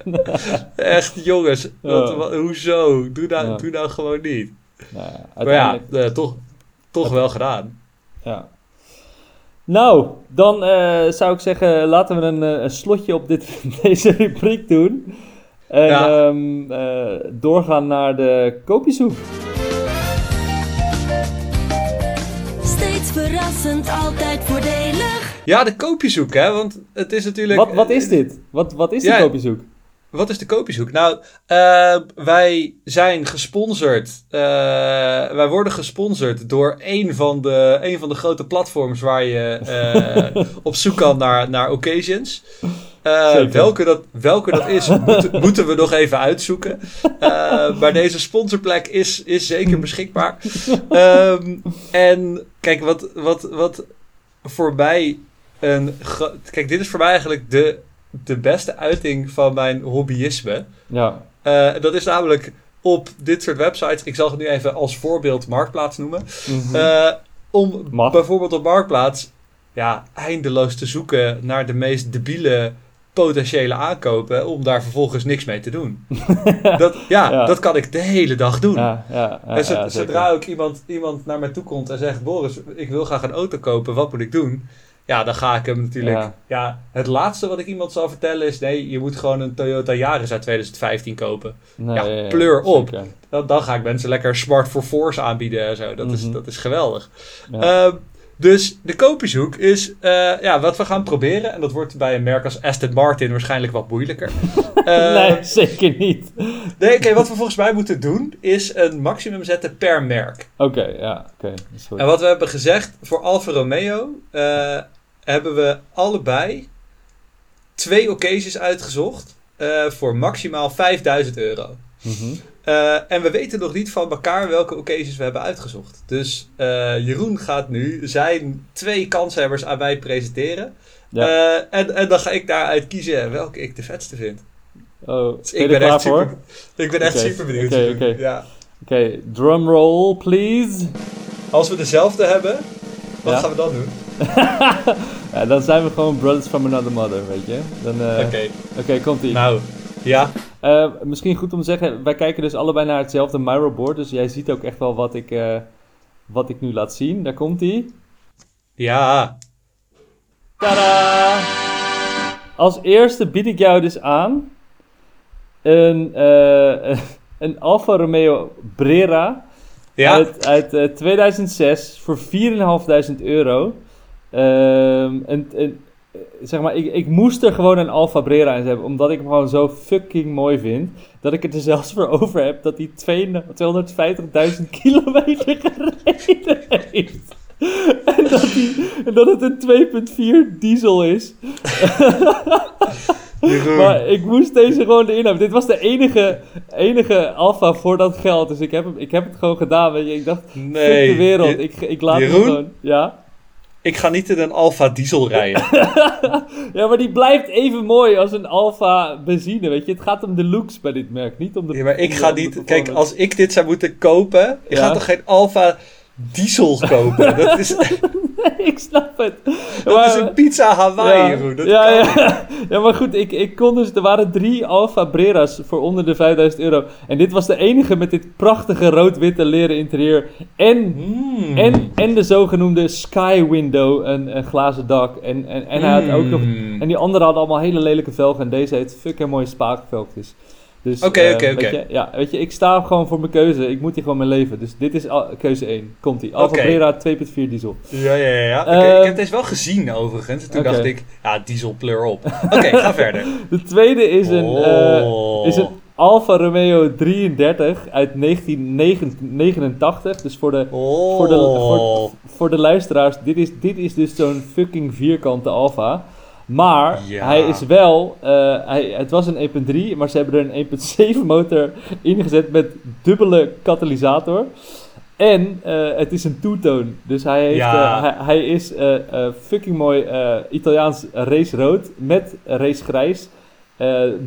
Echt, jongens, wat, hoezo? Doe nou, Ja. doe nou gewoon niet. Nou Maar ja, eh, toch, toch wel gedaan. ja. Nou, dan eh, zou ik zeggen, laten we een, eh, een slotje op dit, deze rubriek doen. En Ja. ehm, eh, doorgaan naar de koopjezoek. Steeds verrassend, altijd voordelig. Ja, de koopjezoek, hè? Want het is natuurlijk... Wat, wat is dit? Wat, wat is Ja. de koopjezoek? Wat is de koopjeshoek? Nou, eh, wij zijn gesponsord. eh, wij worden gesponsord door een van de, een van de grote platforms waar je eh, op zoek kan naar, naar occasions. Welke, dat, welke dat is, moeten, moeten we nog even uitzoeken. Maar deze sponsorplek is, is zeker beschikbaar. Ehm, en kijk, wat, wat, wat voor mij een. Kijk, dit is voor mij eigenlijk de, de beste uiting van mijn hobbyisme. Ja, Eh, dat is namelijk op dit soort websites. Ik zal het nu even als voorbeeld Marktplaats noemen. Mhm. Eh, om Mag. bijvoorbeeld op Marktplaats ja, eindeloos te zoeken naar de meest debiele potentiële aankopen. Om daar vervolgens niks mee te doen. dat, ja, Ja. dat kan ik de hele dag doen. ja, ja, en zodra ook iemand, iemand naar mij toe komt en zegt: Boris, ik wil graag een auto kopen, wat moet ik doen? Ja, dan ga ik hem natuurlijk... Ja. Ja. het laatste wat ik iemand zal vertellen is... Nee, je moet gewoon een Toyota Yaris uit 2015 kopen. Nee, Ja, pleur op. Dan, dan ga ik mensen lekker Smart for Force aanbieden en zo. Dat, is, Mhm. dat is geweldig. Ja. Dus de koopjeshoek is eh, ja, wat we gaan proberen. En dat wordt bij een merk als Aston Martin waarschijnlijk wat moeilijker. Eh, nee, zeker niet. Nee, oké, wat we volgens mij moeten doen is een maximum zetten per merk. Oké, ja, oké. En wat we hebben gezegd voor Alfa Romeo, eh, hebben we allebei twee occasions uitgezocht voor maximaal 5000 euro. Mhm. Eh, en we weten nog niet van elkaar welke occasions we hebben uitgezocht. Dus eh, Jeroen gaat nu zijn twee kanshebbers aan mij presenteren. Ja. Eh, en, en dan ga ik daaruit kiezen welke ik de vetste vind. Oh, Dus ik ben klaar echt voor? super, ik ben echt super benieuwd. oké, oké. Ja. Oké, drumroll please. Als we dezelfde hebben, wat Ja. gaan we dan doen? ja, dan zijn we gewoon brothers from another mother, weet je. Oké, Oké, komt ie. nou, ja. Eh, misschien goed om te zeggen, wij kijken dus allebei naar hetzelfde Miro-board. Dus jij ziet ook echt wel wat ik, eh, wat ik nu laat zien. Daar komt hij. Ja, Tada! Als eerste bied ik jou dus aan een, eh, een Alfa Romeo Brera ja. uit, uit eh, 2006 voor 4.500 euro. Ehm, en, en, eh, zeg maar, ik, ik moest er gewoon een Alfa Brera in hebben, omdat ik hem gewoon zo fucking mooi vind. Dat ik het er zelfs voor over heb dat hij 250.000 kilometer gereden heeft. En dat, die, en dat het een 2.4 diesel is. Maar ik moest deze gewoon erin hebben. Dit was de enige, enige alfa voor dat geld. Dus ik heb, hem, ik heb het gewoon gedaan. Weet je. Ik dacht, nee. de wereld. Je- Ik, ik laat Jeroen? hem gewoon. Ja? Ik ga niet in een Alfa diesel rijden. ja, maar die blijft even mooi als een alfa benzine. Weet je. Het gaat om de looks bij dit merk. Niet om de Ja, maar ik ga niet... Kijk, als ik dit zou moeten kopen... Ik Ja. ga toch geen Alfa diesel kopen? Dat is, ik snap het. dat Maar- is een pizza Hawaii, ja. Dat ja, kan ja. ja, maar goed, ik, ik kon dus, er waren drie Alfa Brera's voor onder de 5000 euro. En dit was de enige met dit prachtige rood-witte leren interieur. En, Mm. en, en de zogenoemde Sky Window, een, een glazen dak. En, en, en hij had ook nog... Mm. En die andere hadden allemaal hele lelijke velgen. En deze heeft fucking mooie spaakvelgjes. Dus, Oké, eh, oké, oké. Ja, weet je, ik sta gewoon voor mijn keuze. Ik moet hier gewoon mijn leven. Dus dit is keuze 1. Komt-ie. Alfa. Brera 2.4 diesel. Ja, ja, ja. ja. Oké, Ehm, ik heb deze wel gezien overigens. Toen dacht ik, ja, diesel pleur op. Oké, ga verder. De tweede is een... eh, Oh. is een Alfa Romeo 33 uit 1989. Dus voor de, Oh. voor de, voor, voor de luisteraars, dit is, dit is dus zo'n fucking vierkante Alfa. Maar Ja. hij is wel, eh, hij, het was een 1.3, maar ze hebben er een 1.7 motor ingezet met dubbele katalysator. En eh, het is een two-tone. Dus hij, heeft, Ja. eh, hij, hij is fucking mooi Italiaans race rood met race grijs.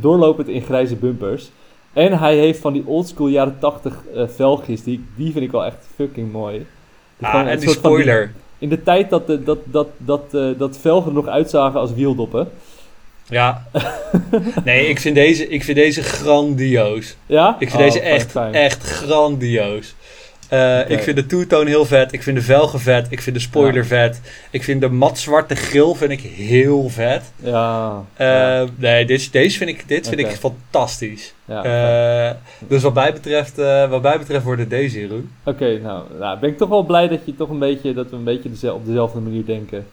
doorlopend in grijze bumpers. En hij heeft van die oldschool jaren 80 eh, velgjes. Die, die vind ik wel echt fucking mooi. Die Ah, en die- spoiler. In de tijd dat, de, dat, dat, dat, eh, dat velgen nog uitzagen als wieldoppen. Ja. Nee, ik vind deze, ik vind deze grandioos. Ja? Ik vind Oh, deze fijn, echt, fijn. echt grandioos. Eh. Ik vind de two-tone heel vet. Ik vind de velgen vet. Ik vind de spoiler Ja. vet. Ik vind de matzwarte grill vind ik heel vet. Ja. Eh, ja, Nee, deze, deze vind ik, dit vind ik fantastisch. ja. Eh, dus wat mij betreft, wat mij betreft worden deze, Jeroen. Oké, nou, nou, ben ik toch wel blij dat, je toch een beetje, dat we een beetje op dezelfde manier denken.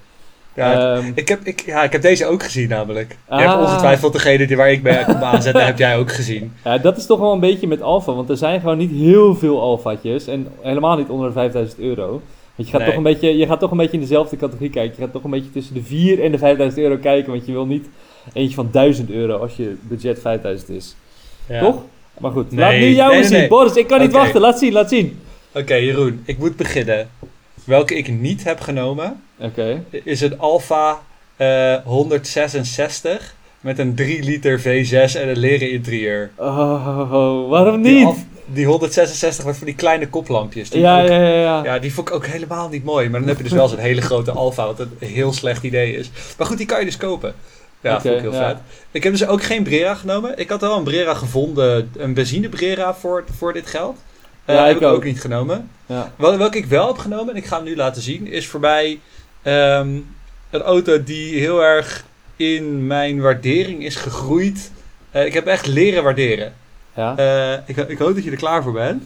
Ja, Ehm, ik, heb, ik, ja, ik heb deze ook gezien namelijk. Je Ah. hebt ongetwijfeld degene die waar ik mee kom aanzetten, heb jij ook gezien. ja, dat is toch wel een beetje met Alfa, want er zijn gewoon niet heel veel Alfa'tjes en helemaal niet onder de 5000 euro. Want je gaat, Nee. toch een beetje, je gaat toch een beetje in dezelfde categorie kijken. Je gaat toch een beetje tussen de 4 en de 5000 euro kijken, want je wil niet eentje van 1000 euro als je budget 5000 is. Ja. Toch? Maar goed, Nee, laat nu jou nee, eens zien. Boris, ik kan niet wachten. Laat zien, laat zien. Oké, Jeroen, ik moet beginnen. Welke ik niet heb genomen, is een Alfa eh, 166 met een 3 liter V6 en een leren interieur. Oh, waarom Die, niet? Alf- die 166 met van die kleine koplampjes. Die Ja, ja, ja, ja. Ja, die vond ik ook helemaal niet mooi. Maar dan heb je dus wel zo'n hele grote Alfa, wat een heel slecht idee is. Maar goed, die kan je dus kopen. Ja, Oké, vond ik heel ja. vet. Ik heb dus ook geen Brera genomen. Ik had wel een Brera gevonden, een benzine Brera voor, voor dit geld. Eh Ja, heb ik ik ook. ook. niet genomen. ja. Wel, welke ik wel heb genomen, en ik ga hem nu laten zien, is voor mij ehm, een auto die heel erg in mijn waardering is gegroeid. Eh, ik heb echt leren waarderen. Ja. Eh, ik, ik hoop dat je er klaar voor bent.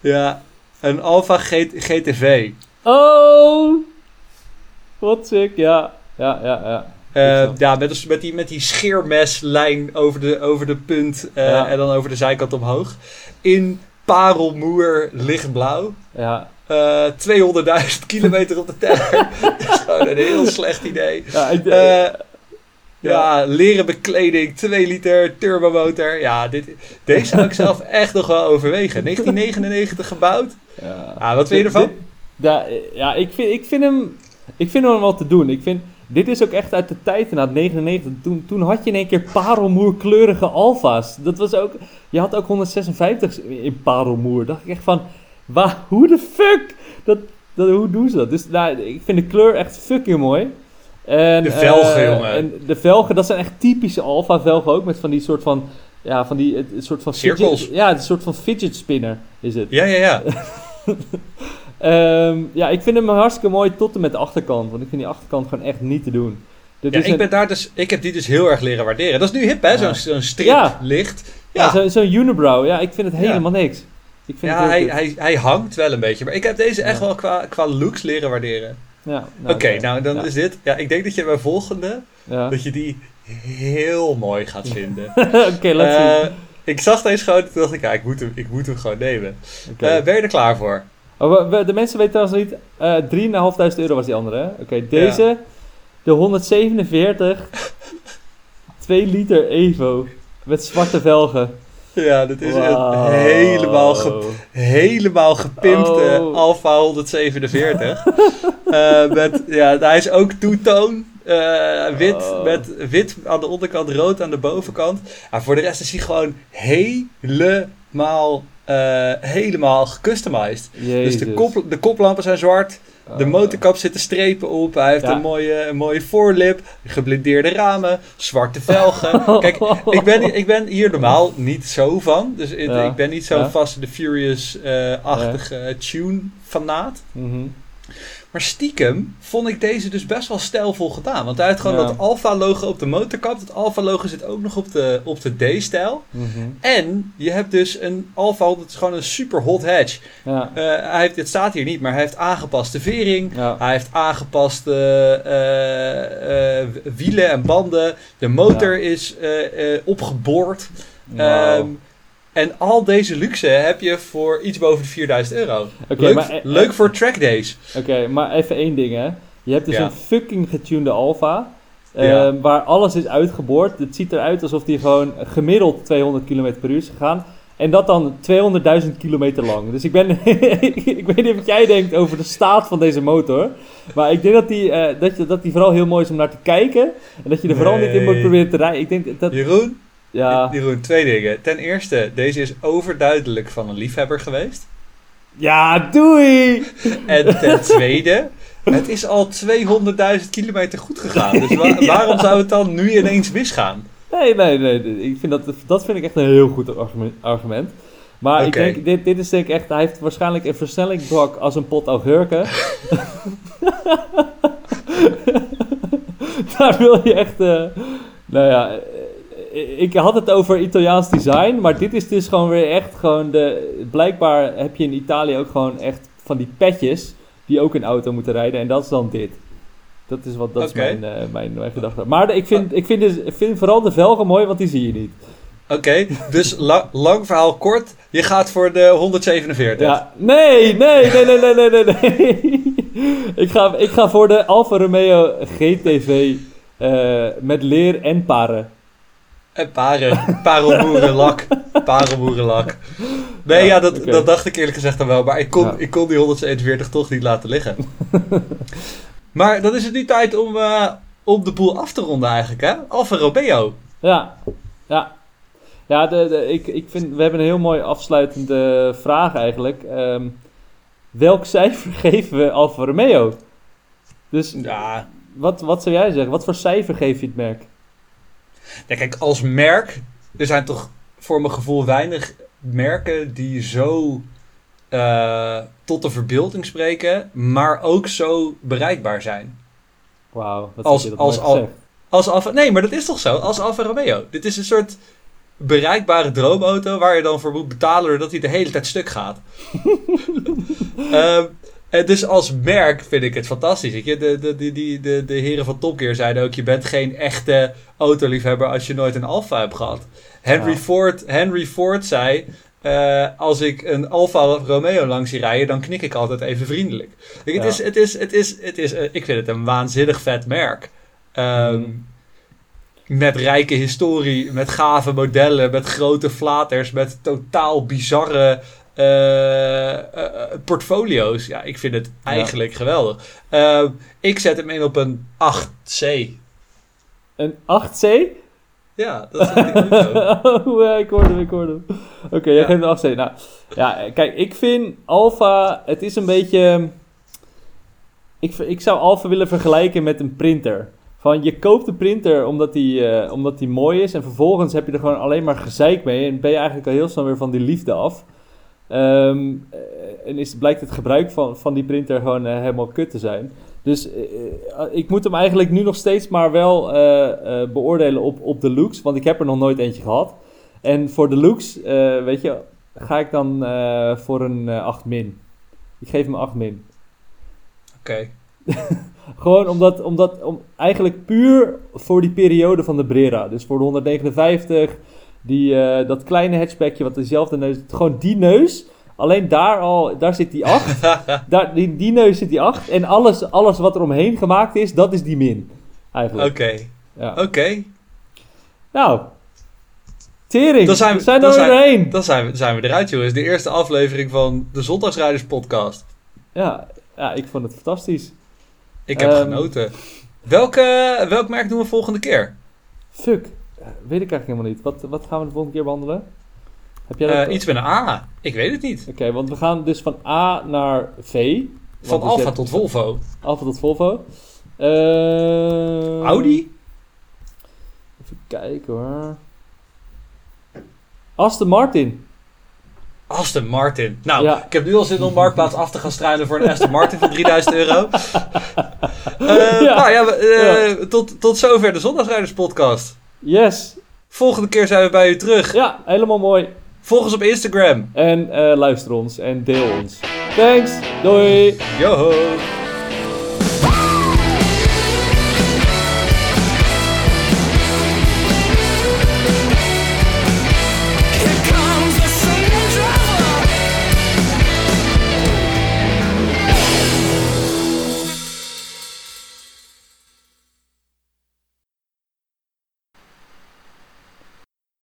Ja, een Alfa GTV. Oh! Wat sick, ja. Ja, ja, ja. Ja, met, met, die, met die scheermeslijn over de, over de punt Ja. en dan over de zijkant omhoog. In parelmoer lichtblauw. Ja, Eh 200.000 kilometer op de teller. dat is gewoon een heel slecht idee. ja, ik, Eh, ja, leren bekleding, 2 liter, turbomotor. Ja, dit, deze zou ik zelf echt nog wel overwegen. 1999 gebouwd. ja. Ah, wat vind je ervan? Ja ik, vind, ik, vind hem, ik vind hem wel te doen. Ik vind, dit is ook echt uit de tijd inderdaad, 99. Toen, toen had je in één keer parelmoerkleurige alfa's. Dat was ook, je had ook 156 in parelmoer. dacht ik echt van, waar, hoe de fuck? Dat, dat, hoe doen ze dat? Dus nou, ik vind de kleur echt fucking mooi. En, De velgen, eh, jongen. En de velgen, dat zijn echt typische alfa velgen ook. Met van die soort van, ja, van die, het, het soort van... Cirkels. Fidget, ja, het soort van fidget spinner is het. Ja, ja, ja. Ehm, ja, ik vind hem hartstikke mooi tot en met de achterkant. Want ik vind die achterkant gewoon echt niet te doen. Dit ja ik, een- ben daar dus, ik heb die dus heel erg leren waarderen. Dat is nu hip, hè? Zo'n strip Ja. licht. ja, Ja, zo- zo'n unibrow. Ja, ik vind het helemaal niks. Ik vind ja het hij, hij, hij hangt wel een beetje. Maar ik heb deze echt wel qua, qua looks leren waarderen. Ja, Oké, nou dan is dit... Ja, ik denk dat je bij volgende... Dat je die heel mooi gaat vinden. Oké, laat Eh, zien. ik zag deze gewoon toen dacht ik, ja, ik moet hem, ik moet hem gewoon nemen. Eh, ben je er klaar voor? Oh, we- we- de mensen weten trouwens niet. eh 3.500 euro was die andere, hè? Oké, deze. De 147. 2 liter Evo. Met zwarte velgen. Ja, dit is een helemaal, ge- helemaal gepimpte Oh. Alfa 147. Eh, met, ja, hij is ook two-tone. eh, wit, Oh. met wit aan de onderkant, rood aan de bovenkant. Maar voor de rest is hij gewoon helemaal, eh, helemaal gecustomized. Jezus. Dus de, kop, de koplampen zijn zwart. De Oh. motorkap zitten strepen op. Hij heeft Ja. een, mooie, een mooie voorlip. Geblindeerde ramen. Zwarte velgen. Kijk, ik ben, ik ben hier normaal niet zo van. Dus ik, Ja. ik ben niet zo'n Ja. Fast the Furious-achtige tune-fanaat. Mhm. Maar stiekem vond ik deze dus best wel stijlvol gedaan. Want hij heeft gewoon Ja. dat Alfa-logo op de motorkap. Dat Alfa-logo zit ook nog op de, op de D-stijl. Mhm. En je hebt dus een Alfa, dat is gewoon een super hot hatch. Ja. Eh, hij heeft, het staat hier niet, maar hij heeft aangepaste vering. Ja. Hij heeft aangepaste eh, eh, wielen en banden. De motor is opgeboord. Ehm, en al deze luxe heb je voor iets boven de 4000 euro. Leuk, maar, eh, leuk voor trackdays. Oké, maar even één ding hè. Je hebt dus Ja. een fucking getunede Alfa. eh, Ja. Waar alles is uitgeboord. Het ziet eruit alsof die gewoon gemiddeld 200 km per uur is gegaan. En dat dan 200.000 kilometer lang. Dus ik ben. ik weet niet wat jij denkt over de staat van deze motor. Maar ik denk dat die, eh, dat, je, dat die vooral heel mooi is om naar te kijken. En dat je er vooral niet in moet proberen te rijden. Ik denk dat. Jeroen, Ja, Jeroen, twee dingen. Ten eerste, deze is overduidelijk van een liefhebber geweest. ja doei! En ten tweede, het is al 200.000 kilometer goed gegaan. Dus wa- waarom zou het dan nu ineens misgaan? Nee, nee, nee. Ik vind dat, dat vind ik echt een heel goed argument. Maar ik denk, dit, dit is denk ik echt, hij heeft waarschijnlijk een versnellingsbak als een pot augurken. Daar wil je echt, eh, nou ja, eh, ik had het over Italiaans design, maar dit is dus gewoon weer echt gewoon de... Blijkbaar heb je in Italië ook gewoon echt van die petjes die ook een auto moeten rijden. En dat is dan dit. Dat is, wat, dat is eh, mijn, mijn, gedachte. Maar ik vind, ik vind, dus, vind vooral de velgen mooi, want die zie je niet. Oké, dus lang verhaal kort. Je gaat voor de 147. Ja, nee, nee, nee, nee, nee, nee, nee. ik, ga, ik ga voor de Alfa Romeo GTV eh, met leer en paren. En paren, parelboerenlak. Parelboerenlak. Nee, ja, Ja, dat, dat dacht ik eerlijk gezegd dan wel. Maar ik kon, Ja. ik kon die 147 toch niet laten liggen. maar dan is het nu tijd om, eh, om de boel af te ronden eigenlijk, hè? Alfa Romeo. Ja, ja. Ja, de, de, ik, ik vind, we hebben een heel mooi afsluitende vraag eigenlijk. Ehm, welk cijfer geven we Alfa Romeo? Dus Ja, wat, wat zou jij zeggen? Wat voor cijfer geef je het merk? Ja, kijk, als merk, er zijn toch voor mijn gevoel weinig merken die zo eh, tot de verbeelding spreken, maar ook zo bereikbaar zijn. Wauw, wat Als- je dat als al-. Als Alfa, nee, maar dat is toch zo? Als Alfa Romeo. Dit is een soort bereikbare droomauto waar je dan voor moet betalen doordat hij de hele tijd stuk gaat. Ehm, en dus als merk vind ik het fantastisch. Weet je? De, de, de, de, de, heren van Top Gear zeiden ook: je bent geen echte autoliefhebber als je nooit een Alfa hebt gehad. Henry, Ja. Ford, Henry Ford zei. eh, als ik een Alfa Romeo langs zie rijden, dan knik ik altijd even vriendelijk. Kijk, het is, het is, het is, het is, eh, ik vind het een waanzinnig vet merk. Ehm, Mhm. Met rijke historie, met gave modellen, met grote flaters, met totaal bizarre portfolio's. Ja, ik vind het eigenlijk geweldig. Ehm, ik zet hem in op een 8C. Een 8C? Ja, dat is een auto. oh, ja, ik hoorde hem, ik hoorde hem. Oké, jij Ja. geeft een 8C. Nou, ja, kijk, ik vind Alpha, het is een beetje... Ik, v- ik zou Alpha willen vergelijken met een printer. Van, je koopt de printer omdat die, eh, omdat die mooi is en vervolgens heb je er gewoon alleen maar gezeik mee en ben je eigenlijk al heel snel weer van die liefde af. Ehm, eh, en is, blijkt het gebruik van, van die printer gewoon eh, helemaal kut te zijn. Dus eh, ik moet hem eigenlijk nu nog steeds maar wel beoordelen op, op de looks, want ik heb er nog nooit eentje gehad. En voor de looks, weet je, ga ik dan voor een eh 8 min. Ik geef hem 8 min. Oké. Gewoon omdat, omdat om, eigenlijk puur voor die periode van de Brera. Dus voor de 159, die, eh, dat kleine hatchbackje wat dezelfde neus... Gewoon die neus, alleen daar al, daar zit die 8. daar, die, die neus zit die 8. En alles, alles wat er omheen gemaakt is, dat is die min. Eigenlijk. Oké. Ja. Oké. Nou, tering. Dan zijn we- zijn dan er zijn-. Dan zijn we, zijn we eruit, jongens. De eerste aflevering van de Zondagsrijders podcast. Ja, ja, ik vond het fantastisch. Ik heb Ehm. genoten. Welke, welk merk doen we volgende keer? Fuck. Eh, Weet ik eigenlijk helemaal niet. Wat, wat gaan we de volgende keer behandelen? Heb jij? Eh, iets met een A. Ik weet het niet. Oké, want we gaan dus van A naar V. Van Alfa tot Volvo. Alfa tot Volvo. Eh, Audi? Even kijken hoor. Aston Martin. Aston Martin. Nou, Ja. ik heb nu al zin om Marktplaats af te gaan struinen voor een Aston Martin van 3000 euro. Ja. Nou ja, eh, Tot, tot zover de Zondagsrijders podcast. Yes. Volgende keer zijn we bij u terug. Ja, helemaal mooi. Volg ons op Instagram. En eh, luister ons en deel ons. Thanks. Doei. Yo!